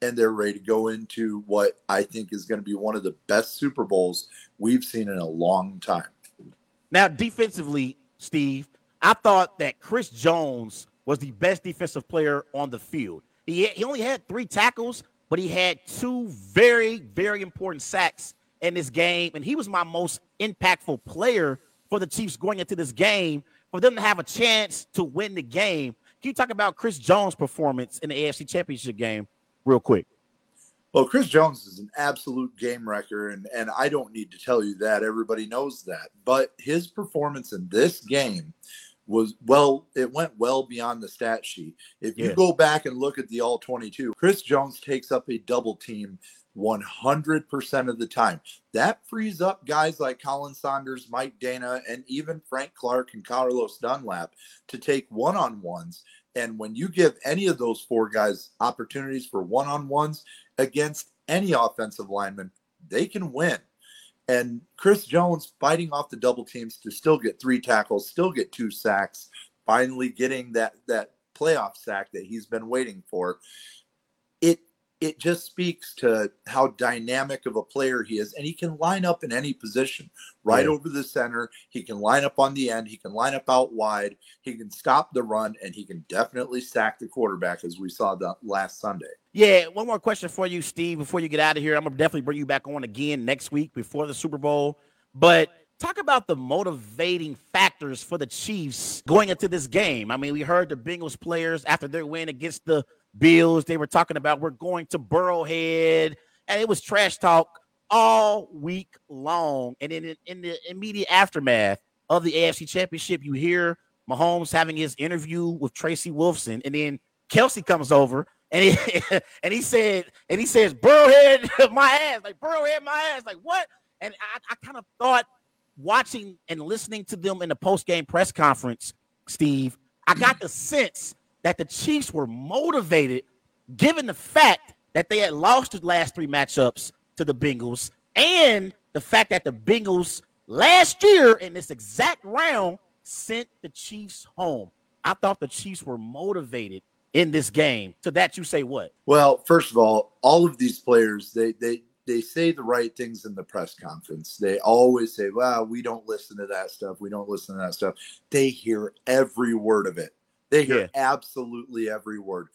And they're ready to go into what I think is going to be one of the best Super Bowls we've seen in a long time. Now, defensively, Steve, I thought that Chris Jones was the best defensive player on the field. He, he only had three tackles, but he had two very, very important sacks in this game. And he was my most impactful player for the Chiefs going into this game for them to have a chance to win the game. Can you talk about Chris Jones' performance in the AFC Championship game real quick? Well, Chris Jones is an absolute game wrecker, and, and I don't need to tell you that. Everybody knows that. But his performance in this game was well, it went well beyond the stat sheet. If you Yeah. go back and look at the all 22, Chris Jones takes up a double team 100% of the time. That frees up guys like Khalen Saunders, Mike Danna, and even Frank Clark and Carlos Dunlap to take one on ones. And when you give any of those four guys opportunities for one on ones against any offensive lineman, they can win. And Chris Jones fighting off the double teams to still get three tackles, still get two sacks, finally getting that that playoff sack that he's been waiting for. It just speaks to how dynamic of a player he is and he can line up in any position right Yeah. over the center he can line up on the end he can line up out wide he can stop the run and he can definitely sack the quarterback as we saw the last sunday Yeah, one more question for you, Steve, before you get out of here. I'm gonna definitely bring you back on again next week before the Super Bowl. But talk about the motivating factors for the Chiefs going into this game. I mean, we heard the Bengals players after their win against the Bills, they were talking about we're going to Burrowhead, and it was trash talk all week long. And then in, in the immediate aftermath of the AFC Championship, you hear Mahomes having his interview with Tracy Wolfson, and then Kelce comes over and he and he said and he says Burrowhead my ass. Like Burrowhead my ass. Like what? And I, I kind of thought watching and listening to them in the post game press conference Steve I got mm. the sense that the Chiefs were motivated given the fact that they had lost the last three matchups to the Bengals and the fact that the Bengals last year in this exact round sent the Chiefs home I thought the Chiefs were motivated in this game. To that you say what? Well, first of all, all of these players they they they say the right things in the press conference. They always say, "Well, we don't listen to that stuff. We don't listen to that stuff." They hear every word of it. They hear Yeah. absolutely every word.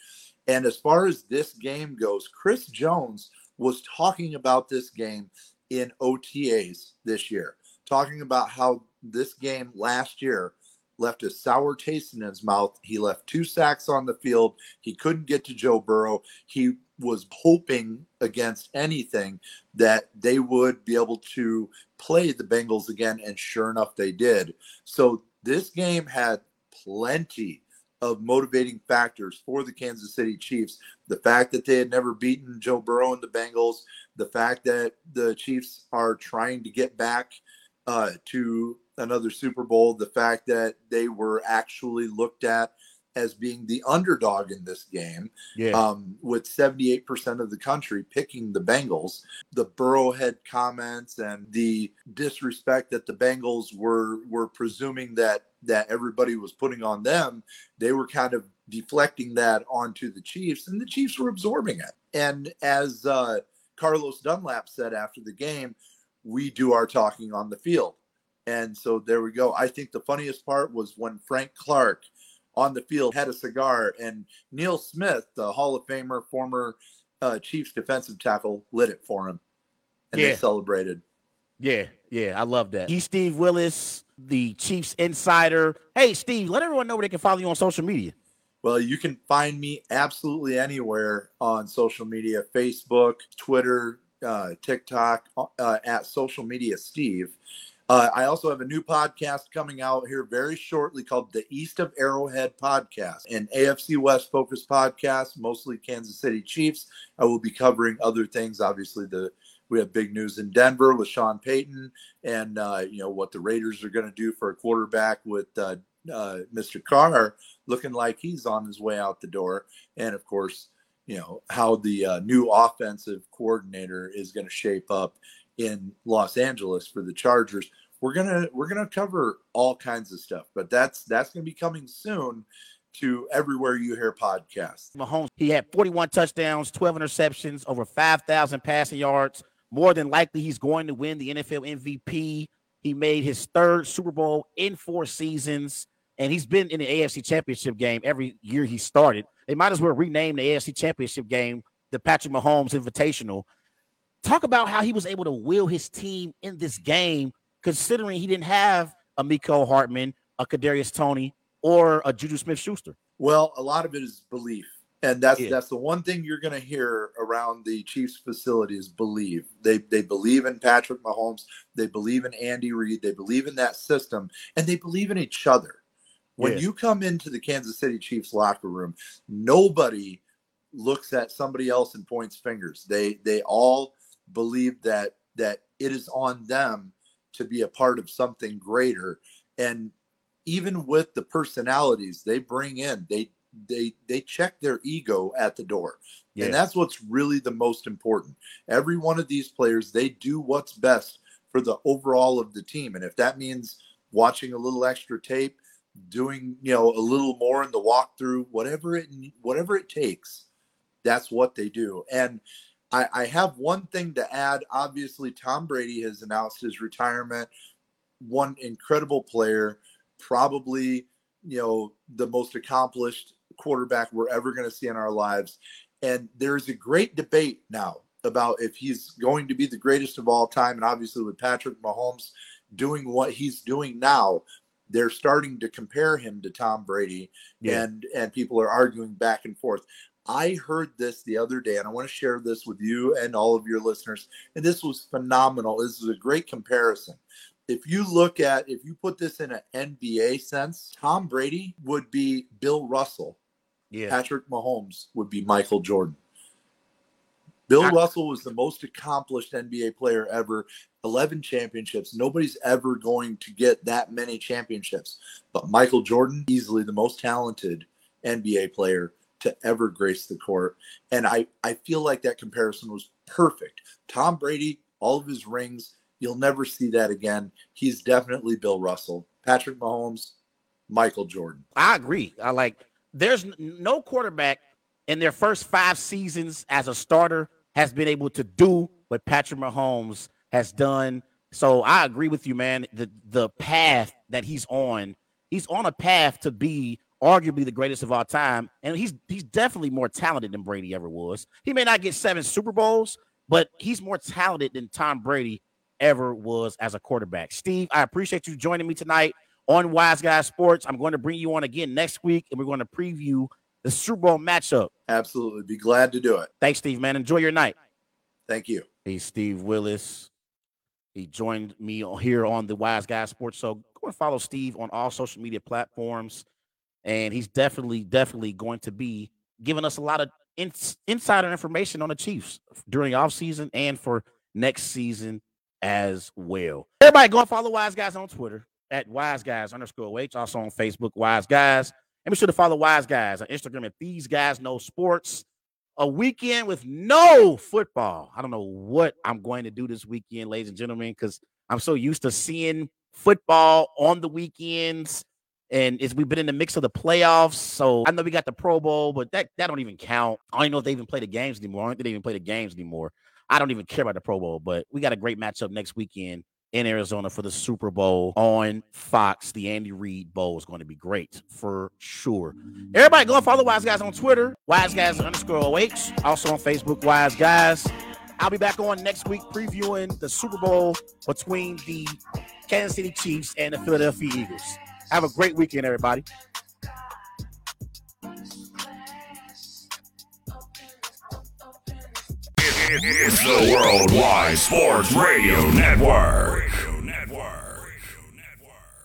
And as far as this game goes, Chris Jones was talking about this game in OTAs this year, talking about how this game last year left a sour taste in his mouth. He left two sacks on the field. He couldn't get to Joe Burrow. He was hoping against anything that they would be able to play the Bengals again, and sure enough, they did. So this game had plenty of motivating factors for the Kansas City Chiefs. The fact that they had never beaten Joe Burrow and the Bengals, the fact that the Chiefs are trying to get back uh, to another Super Bowl, the fact that they were actually looked at as being the underdog in this game, Yeah. um, with 78% of the country picking the Bengals. The Burrowhead comments and the disrespect that the Bengals were were presuming that that everybody was putting on them, they were kind of deflecting that onto the Chiefs, and the Chiefs were absorbing it. And as uh, Carlos Dunlap said after the game, we do our talking on the field. And so there we go. I think the funniest part was when Frank Clark on the field had a cigar and Neil Smith, the Hall of Famer, former uh, Chiefs defensive tackle, lit it for him. And Yeah. they celebrated. Yeah, yeah, I love that. He's Steve Willis, the Chiefs insider. Hey, Steve, let everyone know where they can follow you on social media. Well, you can find me absolutely anywhere on social media Facebook, Twitter, uh, TikTok, uh, at social media Steve. Uh, I also have a new podcast coming out here very shortly called the East of Arrowhead Podcast, an AFC West focused podcast, mostly Kansas City Chiefs. I will be covering other things. Obviously, the we have big news in Denver with Sean Payton, and uh, you know what the Raiders are going to do for a quarterback with uh, uh, Mr. Carr looking like he's on his way out the door, and of course, you know how the uh, new offensive coordinator is going to shape up in Los Angeles for the Chargers. We're gonna we're gonna cover all kinds of stuff, but that's that's gonna be coming soon to everywhere you hear podcasts. Mahomes, he had 41 touchdowns, 12 interceptions, over 5,000 passing yards. More than likely, he's going to win the NFL MVP. He made his third Super Bowl in four seasons, and he's been in the AFC Championship game every year he started. They might as well rename the AFC Championship game the Patrick Mahomes Invitational. Talk about how he was able to will his team in this game, considering he didn't have a Mecole Hardman, a Kadarius Toney, or a Juju Smith Schuster. Well, a lot of it is belief. And that's Yeah. that's the one thing you're going to hear around the Chiefs facility is believe. They they believe in Patrick Mahomes, they believe in Andy Reid, they believe in that system, and they believe in each other. When Yeah. you come into the Kansas City Chiefs locker room, nobody looks at somebody else and points fingers. They they all believe that that it is on them to be a part of something greater. And even with the personalities they bring in, they they they check their ego at the door. Yeah. And that's what's really the most important. Every one of these players, they do what's best for the overall of the team. And if that means watching a little extra tape, doing, you know, a little more in the walkthrough, whatever it whatever it takes, that's what they do. And I, I have one thing to add. Obviously, Tom Brady has announced his retirement. One incredible player, probably, you know, the most accomplished quarterback we're ever going to see in our lives. And there's a great debate now about if he's going to be the greatest of all time. And obviously, with Patrick Mahomes doing what he's doing now, they're starting to compare him to Tom Brady, Yeah. and and people are arguing back and forth. I heard this the other day, and I want to share this with you and all of your listeners. And this was phenomenal. This is a great comparison. If you look at, if you put this in an NBA sense, Tom Brady would be Bill Russell. Yeah. Patrick Mahomes would be Michael Jordan. Bill Russell was the most accomplished NBA player ever, 11 championships. Nobody's ever going to get that many championships. But Michael Jordan, easily the most talented NBA player to ever grace the court. And I, I feel like that comparison was perfect. Tom Brady, all of his rings, you'll never see that again. He's definitely Bill Russell. Patrick Mahomes, Michael Jordan. I agree. I like there's no quarterback in their first five seasons as a starter has been able to do what Patrick Mahomes has done. So I agree with you, man. The the path that he's on, he's on a path to be arguably the greatest of all time, and he's he's definitely more talented than Brady ever was. He may not get seven Super Bowls, but he's more talented than Tom Brady ever was as a quarterback. Steve, I appreciate you joining me tonight on Wise Guys Sports. I'm going to bring you on again next week, and we're going to preview the Super Bowl matchup. Absolutely. Be glad to do it. Thanks, Steve, man. Enjoy your night. Thank you. He's Steve Willis. He joined me here on the Wise Guys Sports. So go and follow Steve on all social media platforms. And he's definitely, definitely going to be giving us a lot of ins- insider information on the Chiefs during offseason and for next season as well. Everybody go and follow Wise Guys on Twitter at Wise Guys underscore H, also on Facebook, Wise Guys. And be sure to follow Wise Guys on Instagram at These Guys Know Sports a weekend with no football. I don't know what I'm going to do this weekend, ladies and gentlemen, because I'm so used to seeing football on the weekends. And it's we've been in the mix of the playoffs. So I know we got the Pro Bowl, but that, that don't even count. I don't even know if they even play the games anymore. I don't think they even play the games anymore. I don't even care about the Pro Bowl, but we got a great matchup next weekend in Arizona for the Super Bowl on Fox. The Andy Reid Bowl is going to be great for sure. Everybody go and follow Wise Guys on Twitter, Wise Guys underscore OH, also on Facebook, Wise Guys. I'll be back on next week previewing the Super Bowl between the Kansas City Chiefs and the Philadelphia Eagles. Have a great weekend, everybody. It's the Worldwide Sports Radio Network.